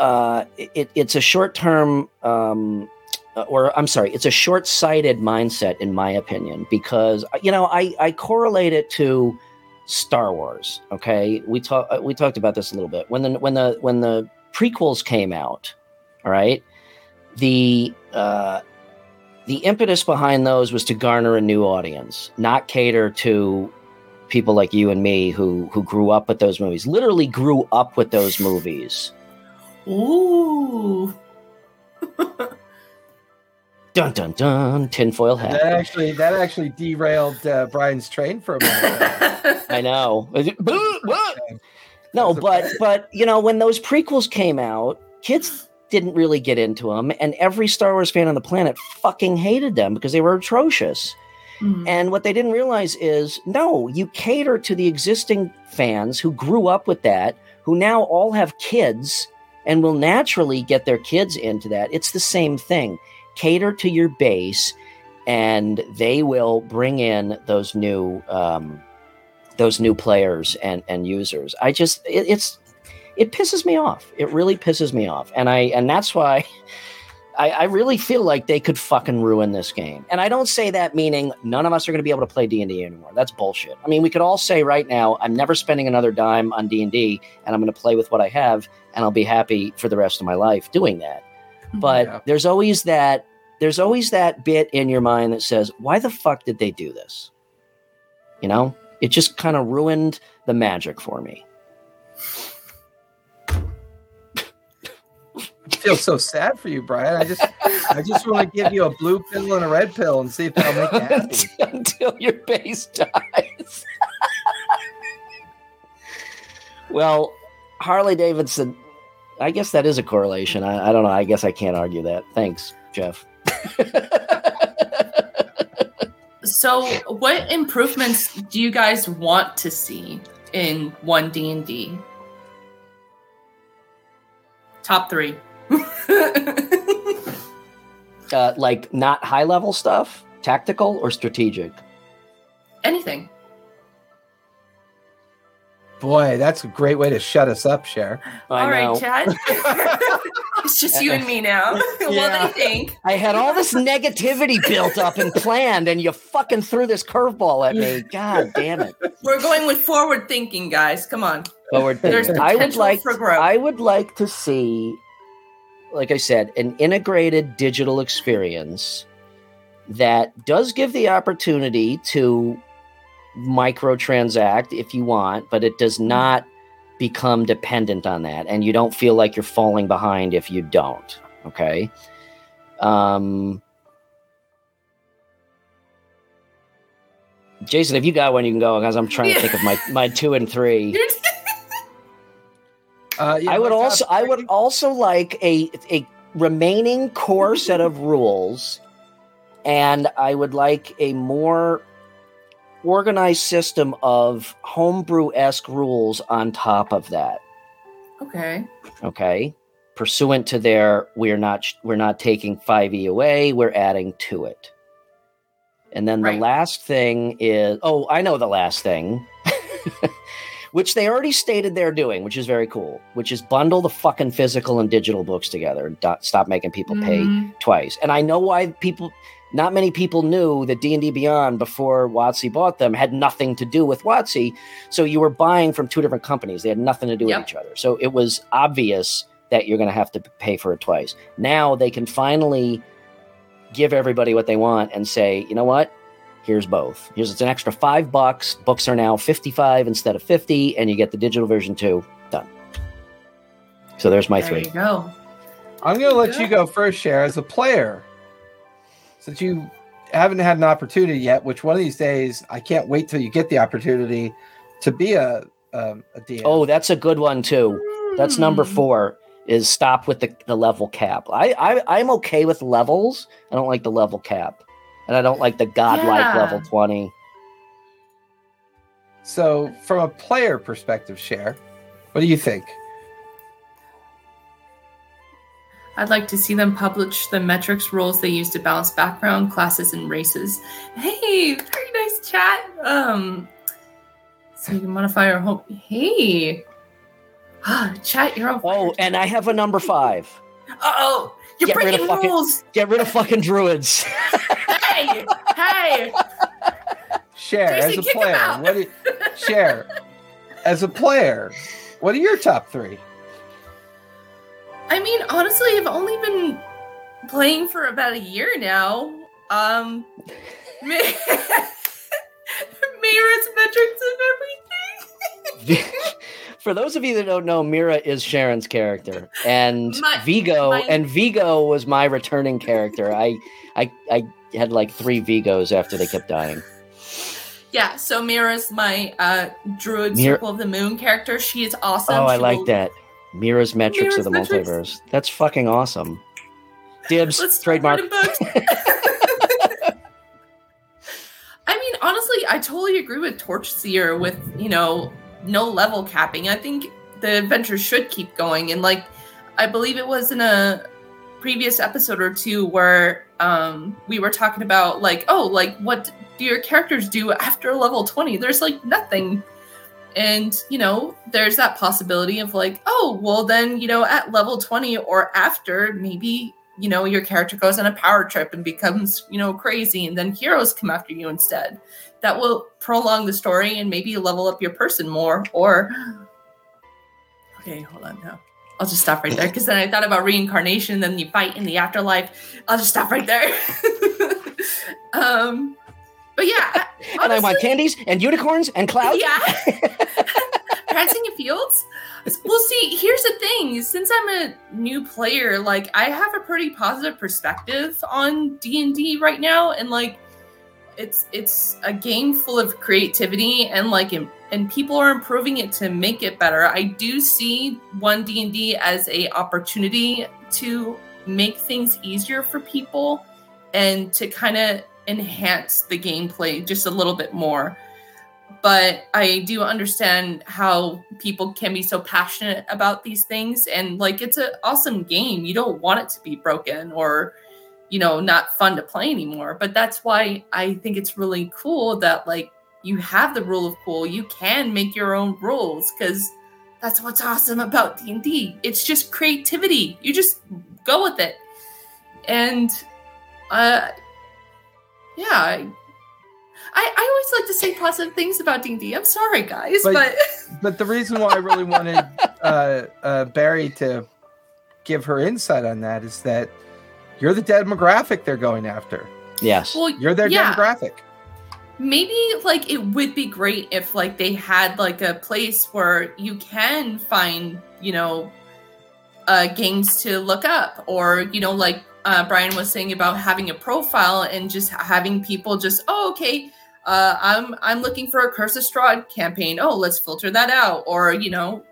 Uh, it, it's a short term, um, or I'm sorry, it's a short sighted mindset, in my opinion, because you know I I correlate it to Star Wars. Okay, we talked we talked about this a little bit when the when the when the prequels came out. All right, the uh, the impetus behind those was to garner a new audience, not cater to people like you and me who who grew up with those movies. Literally grew up with those movies. Ooh. <laughs> Dun dun dun. Tinfoil hat. That hat. actually that actually derailed uh, Brian's train for a minute. <laughs> I know. <laughs> No, but but you know when those prequels came out, kids didn't really get into them, and every Star Wars fan on the planet fucking hated them because they were atrocious. Mm. And what they didn't realize is no, you cater to the existing fans who grew up with that, who now all have kids and will naturally get their kids into that. It's the same thing. Cater to your base, and they will bring in those new um, those new players and and users. I just it, it's it pisses me off. It really pisses me off, and I and that's why. I, I really feel like they could fucking ruin this game. And I don't say that meaning none of us are going to be able to play D&D anymore. That's bullshit. I mean, we could all say right now, I'm never spending another dime on D&D and I'm going to play with what I have and I'll be happy for the rest of my life doing that. <laughs> But Yeah. there's always that there's always that bit in your mind that says, "Why the fuck did they do this?" You know? It just kind of ruined the magic for me. I feel so sad for you, Brian. I just I just want to give you a blue pill and a red pill and see if that'll make you happy. <laughs> until your base dies. <laughs> Well, Harley Davidson, I guess that is a correlation. I, I don't know. I guess I can't argue that. Thanks, Jeff. <laughs> So, what improvements do you guys want to see in one D and D? Top three. <laughs> uh, like not high level stuff, tactical or strategic? Anything. Boy, that's a great way to shut us up, Cher. I All know. right, Chad. <laughs> it's just you and me now. <laughs> what Yeah. do you think? I had all this negativity built up and planned, and you fucking threw this curveball at me. God damn it! We're going with forward thinking, guys. Come on. Forward There's thinking. I would like. for growth. I would like to see, like I said, an integrated digital experience that does give the opportunity to microtransact if you want, but it does not become dependent on that, and you don't feel like you're falling behind if you don't. Okay. Um, Jason, if you got one, you can go because I'm trying to think of my my two and three. <laughs> Uh, yeah, I would also I would also like a a remaining core <laughs> set of rules, and I would like a more organized system of homebrew esque rules on top of that. Okay. Okay, pursuant to their we're not we're not taking five e away, we're adding to it. And then Right. the last thing is oh, I know the last thing. <laughs> which they already stated they're doing, which is very cool, which is bundle the fucking physical and digital books together and do- stop making people pay Mhm. twice. And I know why people not many people knew that D&D Beyond before WotC bought them had nothing to do with WotC, so you were buying from two different companies. They had nothing to do Yep. with each other. So it was obvious that you're going to have to pay for it twice. Now they can finally give everybody what they want and say, "You know what? Here's both. Here's it's an extra 5 bucks. Books are now 55 instead of 50 and you get the digital version too." Done. So there's my There three. you go. I'm going to let you go first, Share, as a player, since you haven't had an opportunity yet. Which one of these days, I can't wait till you get the opportunity to be a um, a DM. Oh, that's a good one too. That's number Hmm. four. Is stop with the, the level cap. I, I I'm okay with levels. I don't like the level cap, and I don't like the godlike Yeah. level twenty. So, from a player perspective, share. what do you think? I'd like to see them publish the metrics rules they use to balance background, classes, and races. Hey, very nice chat. Um, so you can modify your home. Hey, ah, chat. You're on. Oh, and I have a number five. oh, you're Get rid of breaking fucking- rules. Get rid of fucking druids. hey, hey. Share as a player, what do you, Cher, as a player, what are your top three? I mean, honestly, I've only been playing for about a year now. Um, <laughs> Mira's metrics and everything. <laughs> For those of you that don't know, Mira is Sharon's character, and My- Vigo, my- and Vigo was my returning character. I, I, I had like three Vigos after they kept dying. Yeah, so Mira's my uh Druid Mira- Circle of the Moon character. She is awesome. Oh, I She like will- that. Mira's metrics of the metrics. multiverse. That's fucking awesome. Dibs, Let's trademark. <laughs> I mean, honestly, I totally agree with Torchseer with, you know, no level capping. I think the adventure should keep going. And like I believe it was in a previous episode or two where um we were talking about like, oh, like what do your characters do after level 20? There's like nothing. And, you know, there's that possibility of like, oh, well, then, you know, at level 20 or after, maybe, you know, your character goes on a power trip and becomes, you know, crazy, and then heroes come after you instead. That will prolong the story and maybe level up your person more. Or, okay, hold on now. I'll just stop right there because then I thought about reincarnation, then you fight in the afterlife. I'll just stop right there. <laughs> um, but yeah, <laughs> and I want candies and unicorns and clouds. yeah. <laughs> Prancing in fields? Well, see, here's the thing. Since I'm a new player, like I have a pretty positive perspective on D and D right now, and like it's it's a game full of creativity and like and people are improving it to make it better. I do see one D and D as a opportunity to make things easier for people and to kind of enhance the gameplay just a little bit more. But I do understand how people can be so passionate about these things and like it's an awesome game. You don't want it to be broken or you know not fun to play anymore. But that's why I think it's really cool that like you have the rule of cool. You can make your own rules cuz that's what's awesome about D&D. It's just creativity. You just go with it. And uh yeah, I, I, I always like to say positive things about D&D. I'm sorry, guys, But- but, <laughs> But the reason why I really wanted uh, uh, Barry to give her insight on that is that you're the demographic they're going after. Yes. well, You're their yeah, demographic. maybe like it would be great if like they had like a place where you can find you know uh games to look up or you know like uh brian was saying about having a profile and just having people just oh okay uh i'm i'm looking for a curse of strahd campaign oh let's filter that out or you know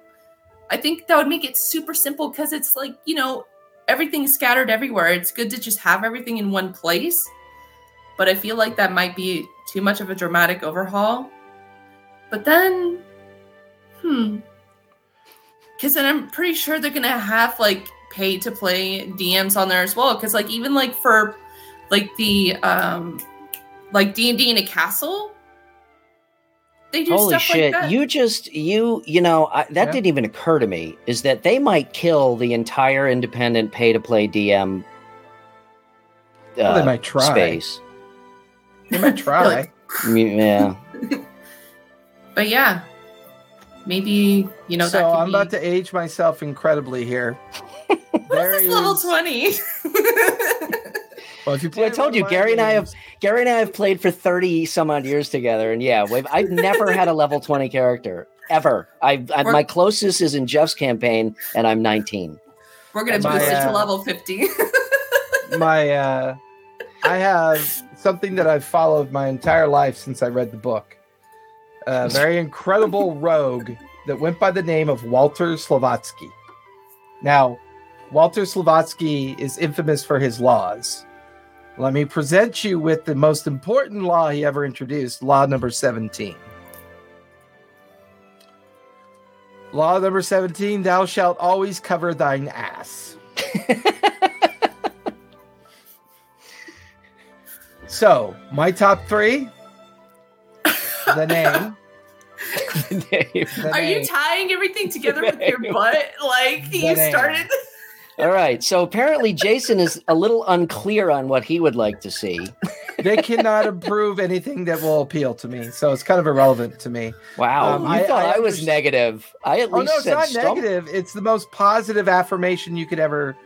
i think that would make it super simple because it's like you know everything's scattered everywhere it's good to just have everything in one place but I feel like that might be too much of a dramatic overhaul. But then, hmm. Because then I'm pretty sure they're gonna have like pay to play DMs on there as well. Because like even like for like the um like D and D in a castle, they do Holy stuff shit! like that. You just you you know I, that Yeah. didn't even occur to me. Is that they might kill the entire independent pay to play DM uh, Well, they might try. space. They might <laughs> try. Yeah. <laughs> but yeah, maybe you know so that. Could I'm be, about to age myself incredibly here. <laughs> There This is level twenty. Well, if you play I told you, Gary and I have- Gary and I have played for thirty some odd years together, and yeah, we've, I've never had a level twenty character ever. I, I my closest is in Jeff's campaign, and I'm 19. We're gonna boost it to uh, level fifty. <laughs> my uh I have something that I've followed my entire life since I read the book. A very incredible rogue that went by the name of Walter Slavatsky. Now, Walter Slavatsky is infamous for his laws. Let me present you with the most important law he ever introduced, law number 17. Law number 17, thou shalt always cover thine ass. <laughs> So, my top three the name. <laughs> the name. Are you tying everything together with your <laughs> butt? Like you name. started. All right, so apparently Jason is a little unclear on what he would like to see. they cannot improve anything that will appeal to me. So, it's kind of irrelevant to me. Wow, Um, you I- thought I I, was negative. I at Oh, least no, it's said not stump- negative. It's the most positive affirmation you could ever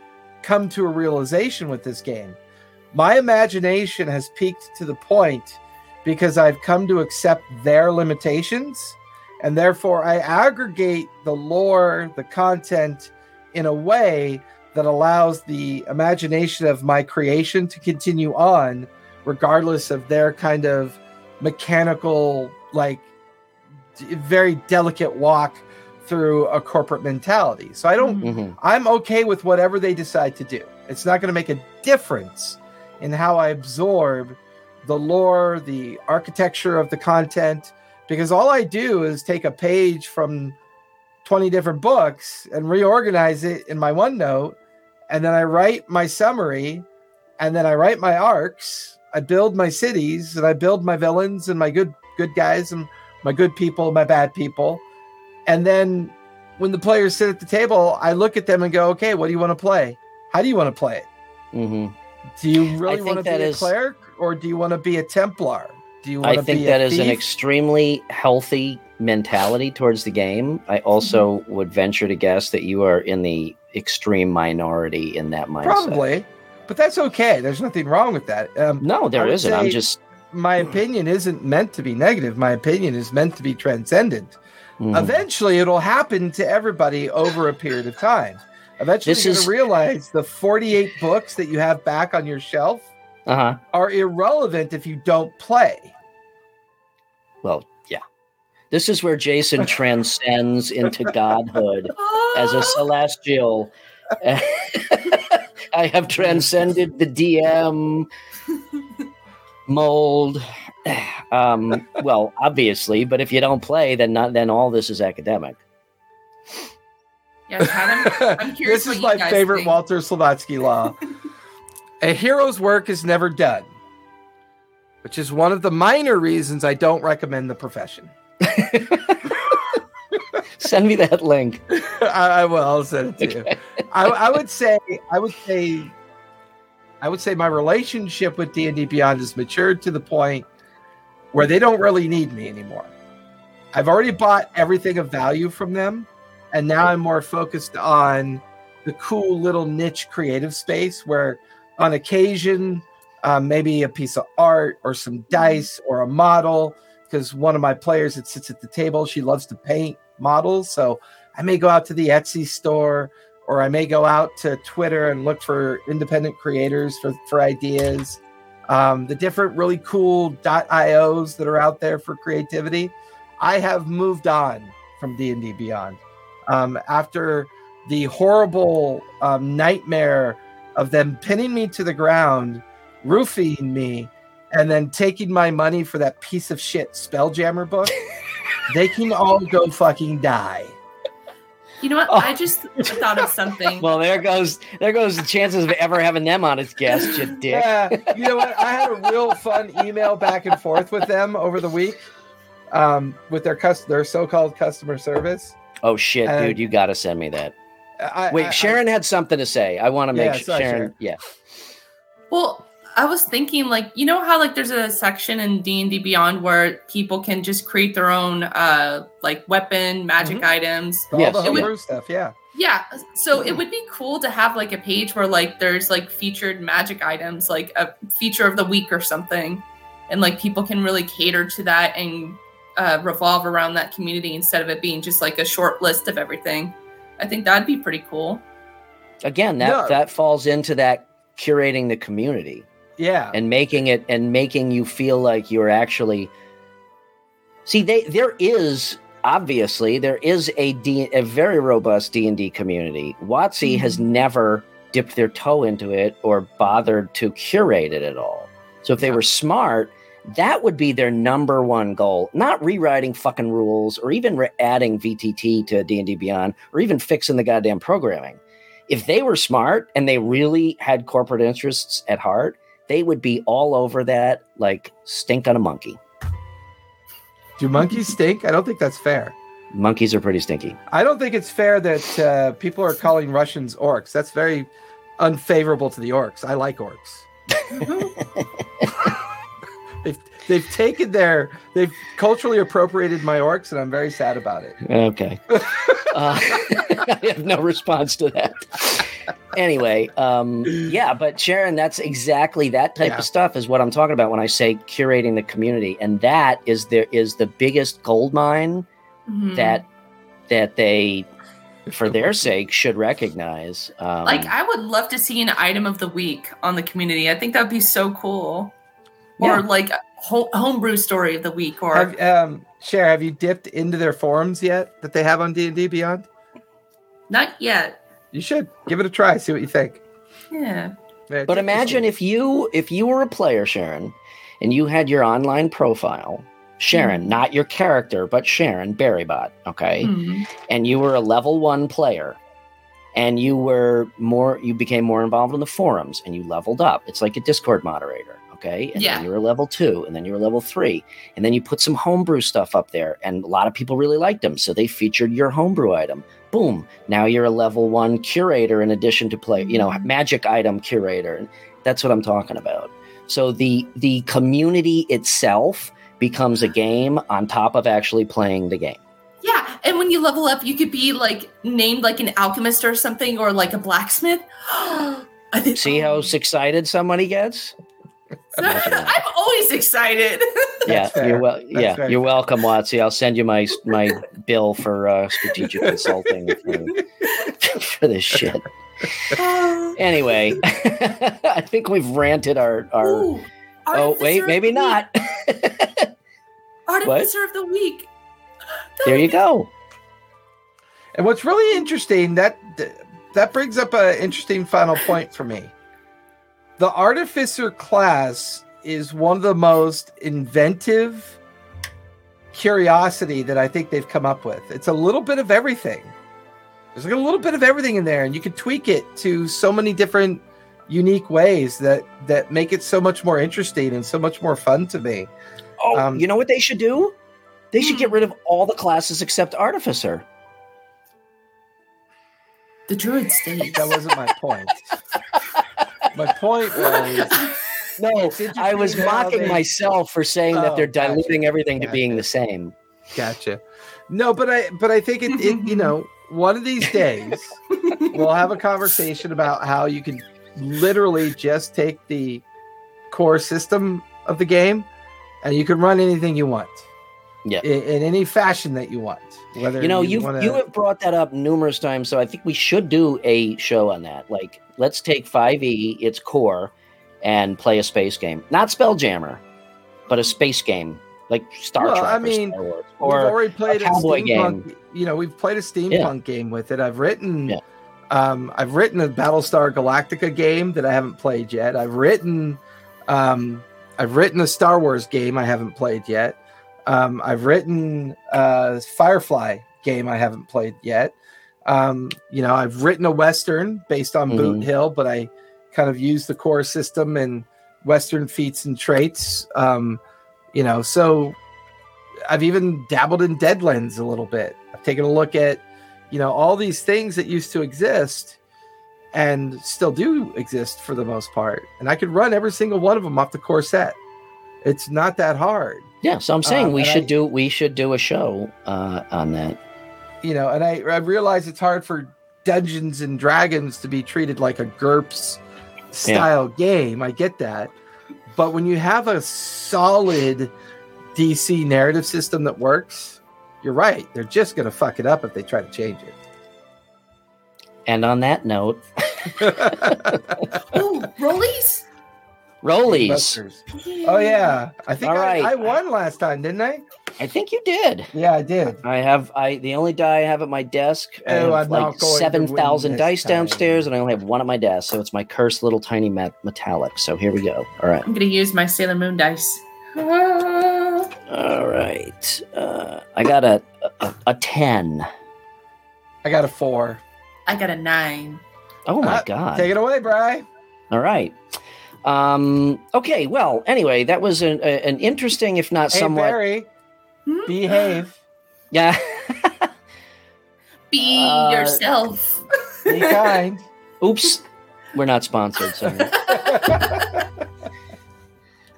come to a realization with this game. My imagination has peaked to the point because I've come to accept their limitations, and therefore I aggregate the lore, the content in a way that allows the imagination of my creation to continue on, regardless of their kind of mechanical, like d- very delicate walk through a corporate mentality. So I don't Mhm. I'm okay with whatever they decide to do. It's not going to make a difference in how I absorb the lore, the architecture of the content, because all I do is take a page from 20 different books and reorganize it in my OneNote. And then I write my summary and then I write my arcs. I build my cities and I build my villains and my good good guys and my good people, my bad people. And then when the players sit at the table, I look at them and go, okay, what do you want to play? How do you want to play it? Mhm. Do you really want to be that a cleric or do you want to be a Templar? Do you want I to think be that a is an extremely healthy mentality towards the game. I also Mm-hmm. would venture to guess that you are in the extreme minority in that mindset. Probably, but that's okay. There's nothing wrong with that. Um, No, there isn't. I'm just my opinion isn't meant to be negative. My opinion is meant to be transcendent. mhm. Eventually, it'll happen to everybody over a period of time. Eventually, This you're is- realize the 48 books that you have back on your shelf Uh huh. are irrelevant if you don't play. Well. This is where Jason <laughs> transcends into godhood as a <laughs> celestial. <laughs> I have transcended the DM mold. <sighs> Um, well, obviously, but if you don't play, then not then all this is academic. Yeah, Adam, I'm curious. this is my favorite think. Walter Slavatsky law. a hero's work is never done, which is one of the minor reasons I don't recommend the profession. <laughs> Send me that link. <laughs> I, I will. I'll send it to you. I, I would say. I would say. I would say my relationship with D and D Beyond has matured to the point where they don't really need me anymore. I've already bought everything of value from them, and now I'm more focused on the cool little niche creative space where, on occasion, um, maybe a piece of art or some dice or a model. Because one of my players that sits at the table, she loves to paint models, so I may go out to the Etsy store or I may go out to Twitter and look for independent creators for, for ideas. Um, the different really cool .ios that are out there for creativity. I have moved on from D&D Beyond. Um, after the horrible um, nightmare of them pinning me to the ground, roofing me, and then taking my money for that piece of shit Spelljammer book, they can all go fucking die. You know what? Oh. I just thought of something. Well, there goes there goes the chances of ever having them on as guests, you dick. Yeah, you know what? I had a real fun email back and forth with them over the week, um, with their cus- their so-called customer service. Oh shit, And- dude, you got to send me that. I, Wait, I- Sharon had something to say. I want to make Yeah, sure Sharon. Sharon. Yeah. Well, I was thinking, like, you know how like there's a section in D and D Beyond where people can just create their own uh like weapon magic Mm-hmm. items. all Yes. the It would- stuff. Yeah, Yeah, so it would be cool to have like a page where like there's like featured magic items, like a feature of the week or something, and like people can really cater to that and uh, revolve around that community instead of it being just like a short list of everything. I think that'd be pretty cool. Again, that Yeah. that falls into that curating the community yeah. and making it and making you feel like you're actually See, they there is obviously there is a D, a very robust D&D community. WotC mm-hmm. has never dipped their toe into it or bothered to curate it at all. So if they were smart, that would be their number one goal. Not rewriting fucking rules or even re- adding VTT to D&D Beyond or even fixing the goddamn programming. If they were smart and they really had corporate interests at heart, they would be all over that like stink on a monkey. Do monkeys stink? I don't think that's fair. Monkeys are pretty stinky. I don't think it's fair that uh, people are calling Russians orcs. That's very unfavorable to the orcs. I like orcs. <laughs> they've they've taken their they've culturally appropriated my orcs, and I'm very sad about it. Okay. <laughs> uh, <laughs> I have no response to that. Anyway, um, yeah, but Sharon, that's exactly that type Yeah. of stuff is what I'm talking about when I say curating the community, and that is there is the biggest gold mine Mhm. that that they, for their sake, should recognize. Um, like I would love to see an item of the week on the community. I think that'd be so cool. Yeah. Or like a ho- homebrew story of the week, or Have, um, Cher, have you dipped into their forums yet that they have on D and D Beyond? not yet. You should give it a try. See what you think. Yeah. Yeah, it's But imagine if you if you were a player, Sharon, and you had your online profile, Sharon, Mhm. not your character, but Sharon Berrybot, okay, Mhm. and you were a level one player, and you were more, you became more involved in the forums, and you leveled up. It's like a Discord moderator, okay, and Yeah. then you're a level two, and then you're a level three, and then you put some homebrew stuff up there, and a lot of people really liked them, so they featured your homebrew item. Boom! Now you're a level one curator in addition to play, you know, Mhm. magic item curator. And That's what I'm talking about. So the the community itself becomes a game on top of actually playing the game. Yeah, and when you level up, you could be like named like an alchemist or something, or like a blacksmith. <gasps> I think. See how excited somebody gets? <laughs> I'm always excited. yeah, fair. you're well. That's Yeah, very you're welcome, WotC. I'll send you my my <laughs> bill for uh, strategic consulting for, <laughs> for this shit. <sighs> anyway, I think we've ranted our our. Ooh, oh wait, maybe not. Week. Artificer of the week. there you go. And what's really interesting that that brings up an interesting final point for me. The artificer class is one of the most inventive curiosity that I think they've come up with. It's a little bit of everything. There's like a little bit of everything in there, and you can tweak it to so many different unique ways that that make it so much more interesting and so much more fun to me. Oh, Um, you know what they should do? They should Hmm. get rid of all the classes except artificer. The druid stage. That wasn't my point. <laughs> my point was No, <laughs> I was mocking they- myself for saying that Oh, they're gotcha. diluting everything to Gotcha. being the same. Gotcha. No, but I but I think it, it you know one of these days <laughs> we'll have a conversation about how you can literally just take the core system of the game and you can run anything you want. Yeah. In, in any fashion that you want. Whether You know, you wanna- you have brought that up numerous times, so I think we should do a show on that. Like, let's take 5e, its core, and play a space game. Not Spelljammer, but a space game like Star Well, Trek I or mean, Star Wars. We've already played a, cowboy steampunk. You know, we've played a steampunk game with it. I've written, Yeah. um, I've written a Battlestar Galactica game that I haven't played yet. I've written, um, I've written a Star Wars game I haven't played yet. Um, I've written a Firefly game I haven't played yet. Um, you know, I've written a Western based on Boot Mhm. Hill, but I kind of use the core system and Western feats and traits. Um, you know, so I've even dabbled in Deadlands a little bit. I've taken a look at, you know, all these things that used to exist and still do exist for the most part. And I could run every single one of them off the core set. It's not that hard, yeah, so I'm saying Um, we should I- do we should do a show uh, on that. you know, and I, I realize it's hard for Dungeons and Dragons to be treated like a GURPS style game. I get that. But when you have a solid DC narrative system that works, you're right. They're just going to fuck it up if they try to change it. And on that note, <laughs> Oh, rollies? Rollies. Oh yeah, I think All I, right. I won last time, didn't I? I think you did. Yeah, I did. I have I the only die I have at my desk. I Oh, have I'm like not going to seven thousand dice time. downstairs, and I only have one at my desk. So it's my cursed little tiny met- metallic. So here we go. All right. I'm gonna use my Sailor Moon dice. <laughs> All right. Uh, I got a, a a ten. I got a four. I got a nine. Oh my Ah, god. Take it away, Bry. All right. Um, okay. Well, anyway, that was an, a, an interesting, if not Hey, somewhat. Barry, Hmm? behave. <laughs> Yeah. Be Uh, yourself. Be <laughs> kind. Oops. We're not sponsored. So. <laughs>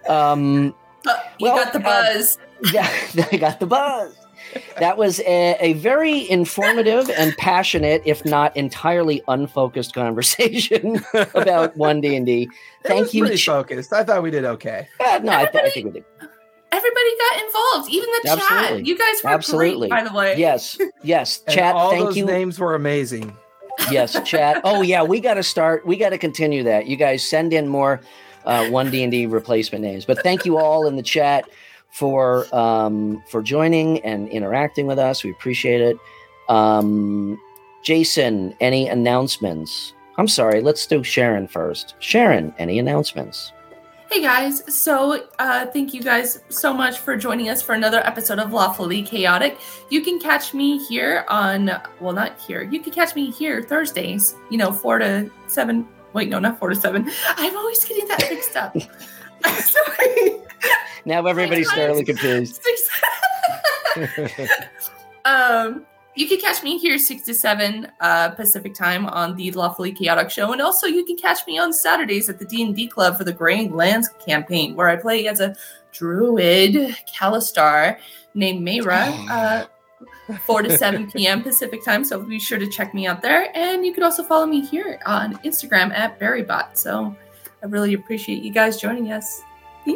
Um, you well, got the uh, buzz. yeah, I got the buzz. That was a, a very informative and passionate, if not entirely unfocused, conversation <laughs> about one D and D. Thank was you. Pretty Ch- focused. I thought we did okay. Uh, no, I, th- I think we did. Everybody got involved, even the Absolutely. chat. You guys were Absolutely. great, by the way. Yes, yes. <laughs> Chat. all Thank those you. names were amazing. yes chat oh yeah we got to start we got to continue that you guys send in more uh, one d&d replacement names but thank you all in the chat for um, for joining and interacting with us we appreciate it um, jason any announcements i'm sorry let's do sharon first sharon any announcements Hey guys, so uh, thank you guys so much for joining us for another episode of Lawfully Chaotic. You can catch me here on, well, not here. You can catch me here Thursdays, you know, four to seven. Wait, no, not four to seven. <laughs> I'm always getting that mixed up. <laughs> Sorry. now everybody's thoroughly confused <laughs> um, you can catch me here six to seven uh, Pacific time on the Lawfully Chaotic show, and also you can catch me on Saturdays at the D and D Club for the Graying Lands campaign, where I play as a druid Calistar named Mayra. Uh, 4 to 7 <laughs> p.m. Pacific time. So be sure to check me out there. And you can also follow me here on Instagram at Berrybot. So I really appreciate you guys joining us.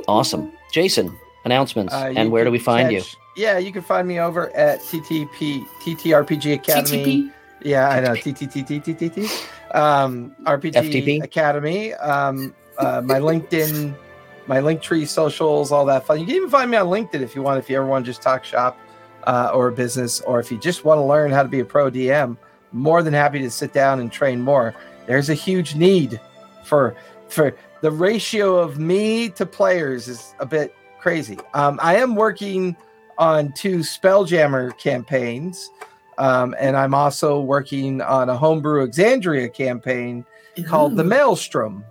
Awesome jason announcements Uh, and where do we find you Yeah, you can find me over at TTP TTRPG Academy. TTP. Yeah, I know TTTTTTT. um, RPG FTP? Academy. Um, uh, my LinkedIn, my Linktree socials, all that fun. You can even find me on LinkedIn if you want. If you ever want to just talk shop uh, or business, or if you just want to learn how to be a pro DM, more than happy to sit down and train more. There's a huge need for for the ratio of me to players is a bit crazy. Um, I am working on two Spelljammer campaigns, um, and I'm also working on a homebrew Exandria campaign called the Maelstrom.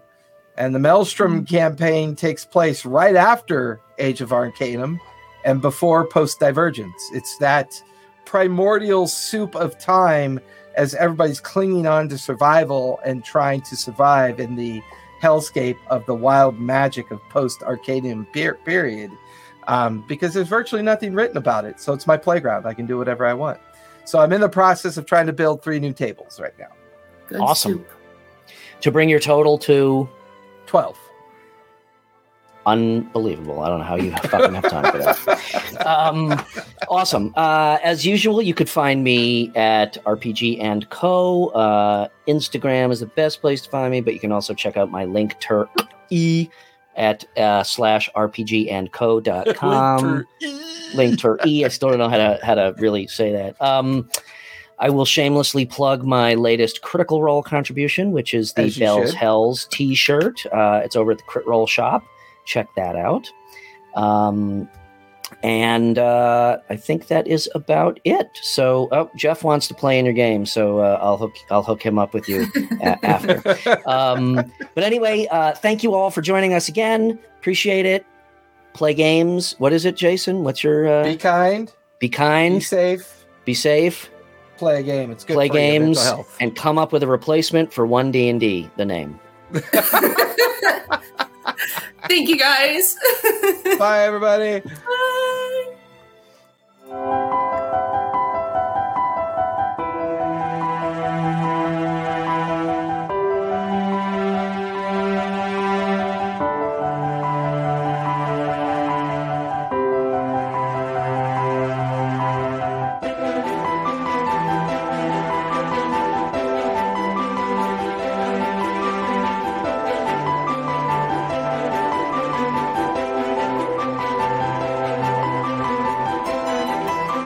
And the Maelstrom campaign takes place right after Age of Arcanum and before Post Divergence. It's that primordial soup of time as everybody's clinging on to survival and trying to survive in the hellscape of the wild magic of post Arcadian per- period. Um, because there's virtually nothing written about it. So it's my playground. I can do whatever I want. So I'm in the process of trying to build three new tables right now. Good Awesome. soup. To bring your total to 12. Unbelievable. I don't know how you fucking have time for that. Um, awesome. Uh, as usual, you could find me at RPG and Co. Uh, Instagram is the best place to find me, but you can also check out my link to e at uh, slash RPG and Co.com. <laughs> link to e. I still don't know how to how to really say that. Um, I will shamelessly plug my latest Critical Role contribution, which is the Bells should. Hells T-shirt. Uh, it's over at the Crit Role shop. Check that out. Um, and uh, I think that is about it. So, oh, Jeff wants to play in your game, so uh, I'll hook I'll hook him up with you <laughs> a- after. Um, but anyway, uh, thank you all for joining us again. Appreciate it. Play games. What is it, Jason? What's your uh, Be kind, be kind. be safe, be safe, play a game. It's good play for your mental games, health. and come up with a replacement for one D and D. The name. <laughs> Thank you guys. Bye, everybody. Bye.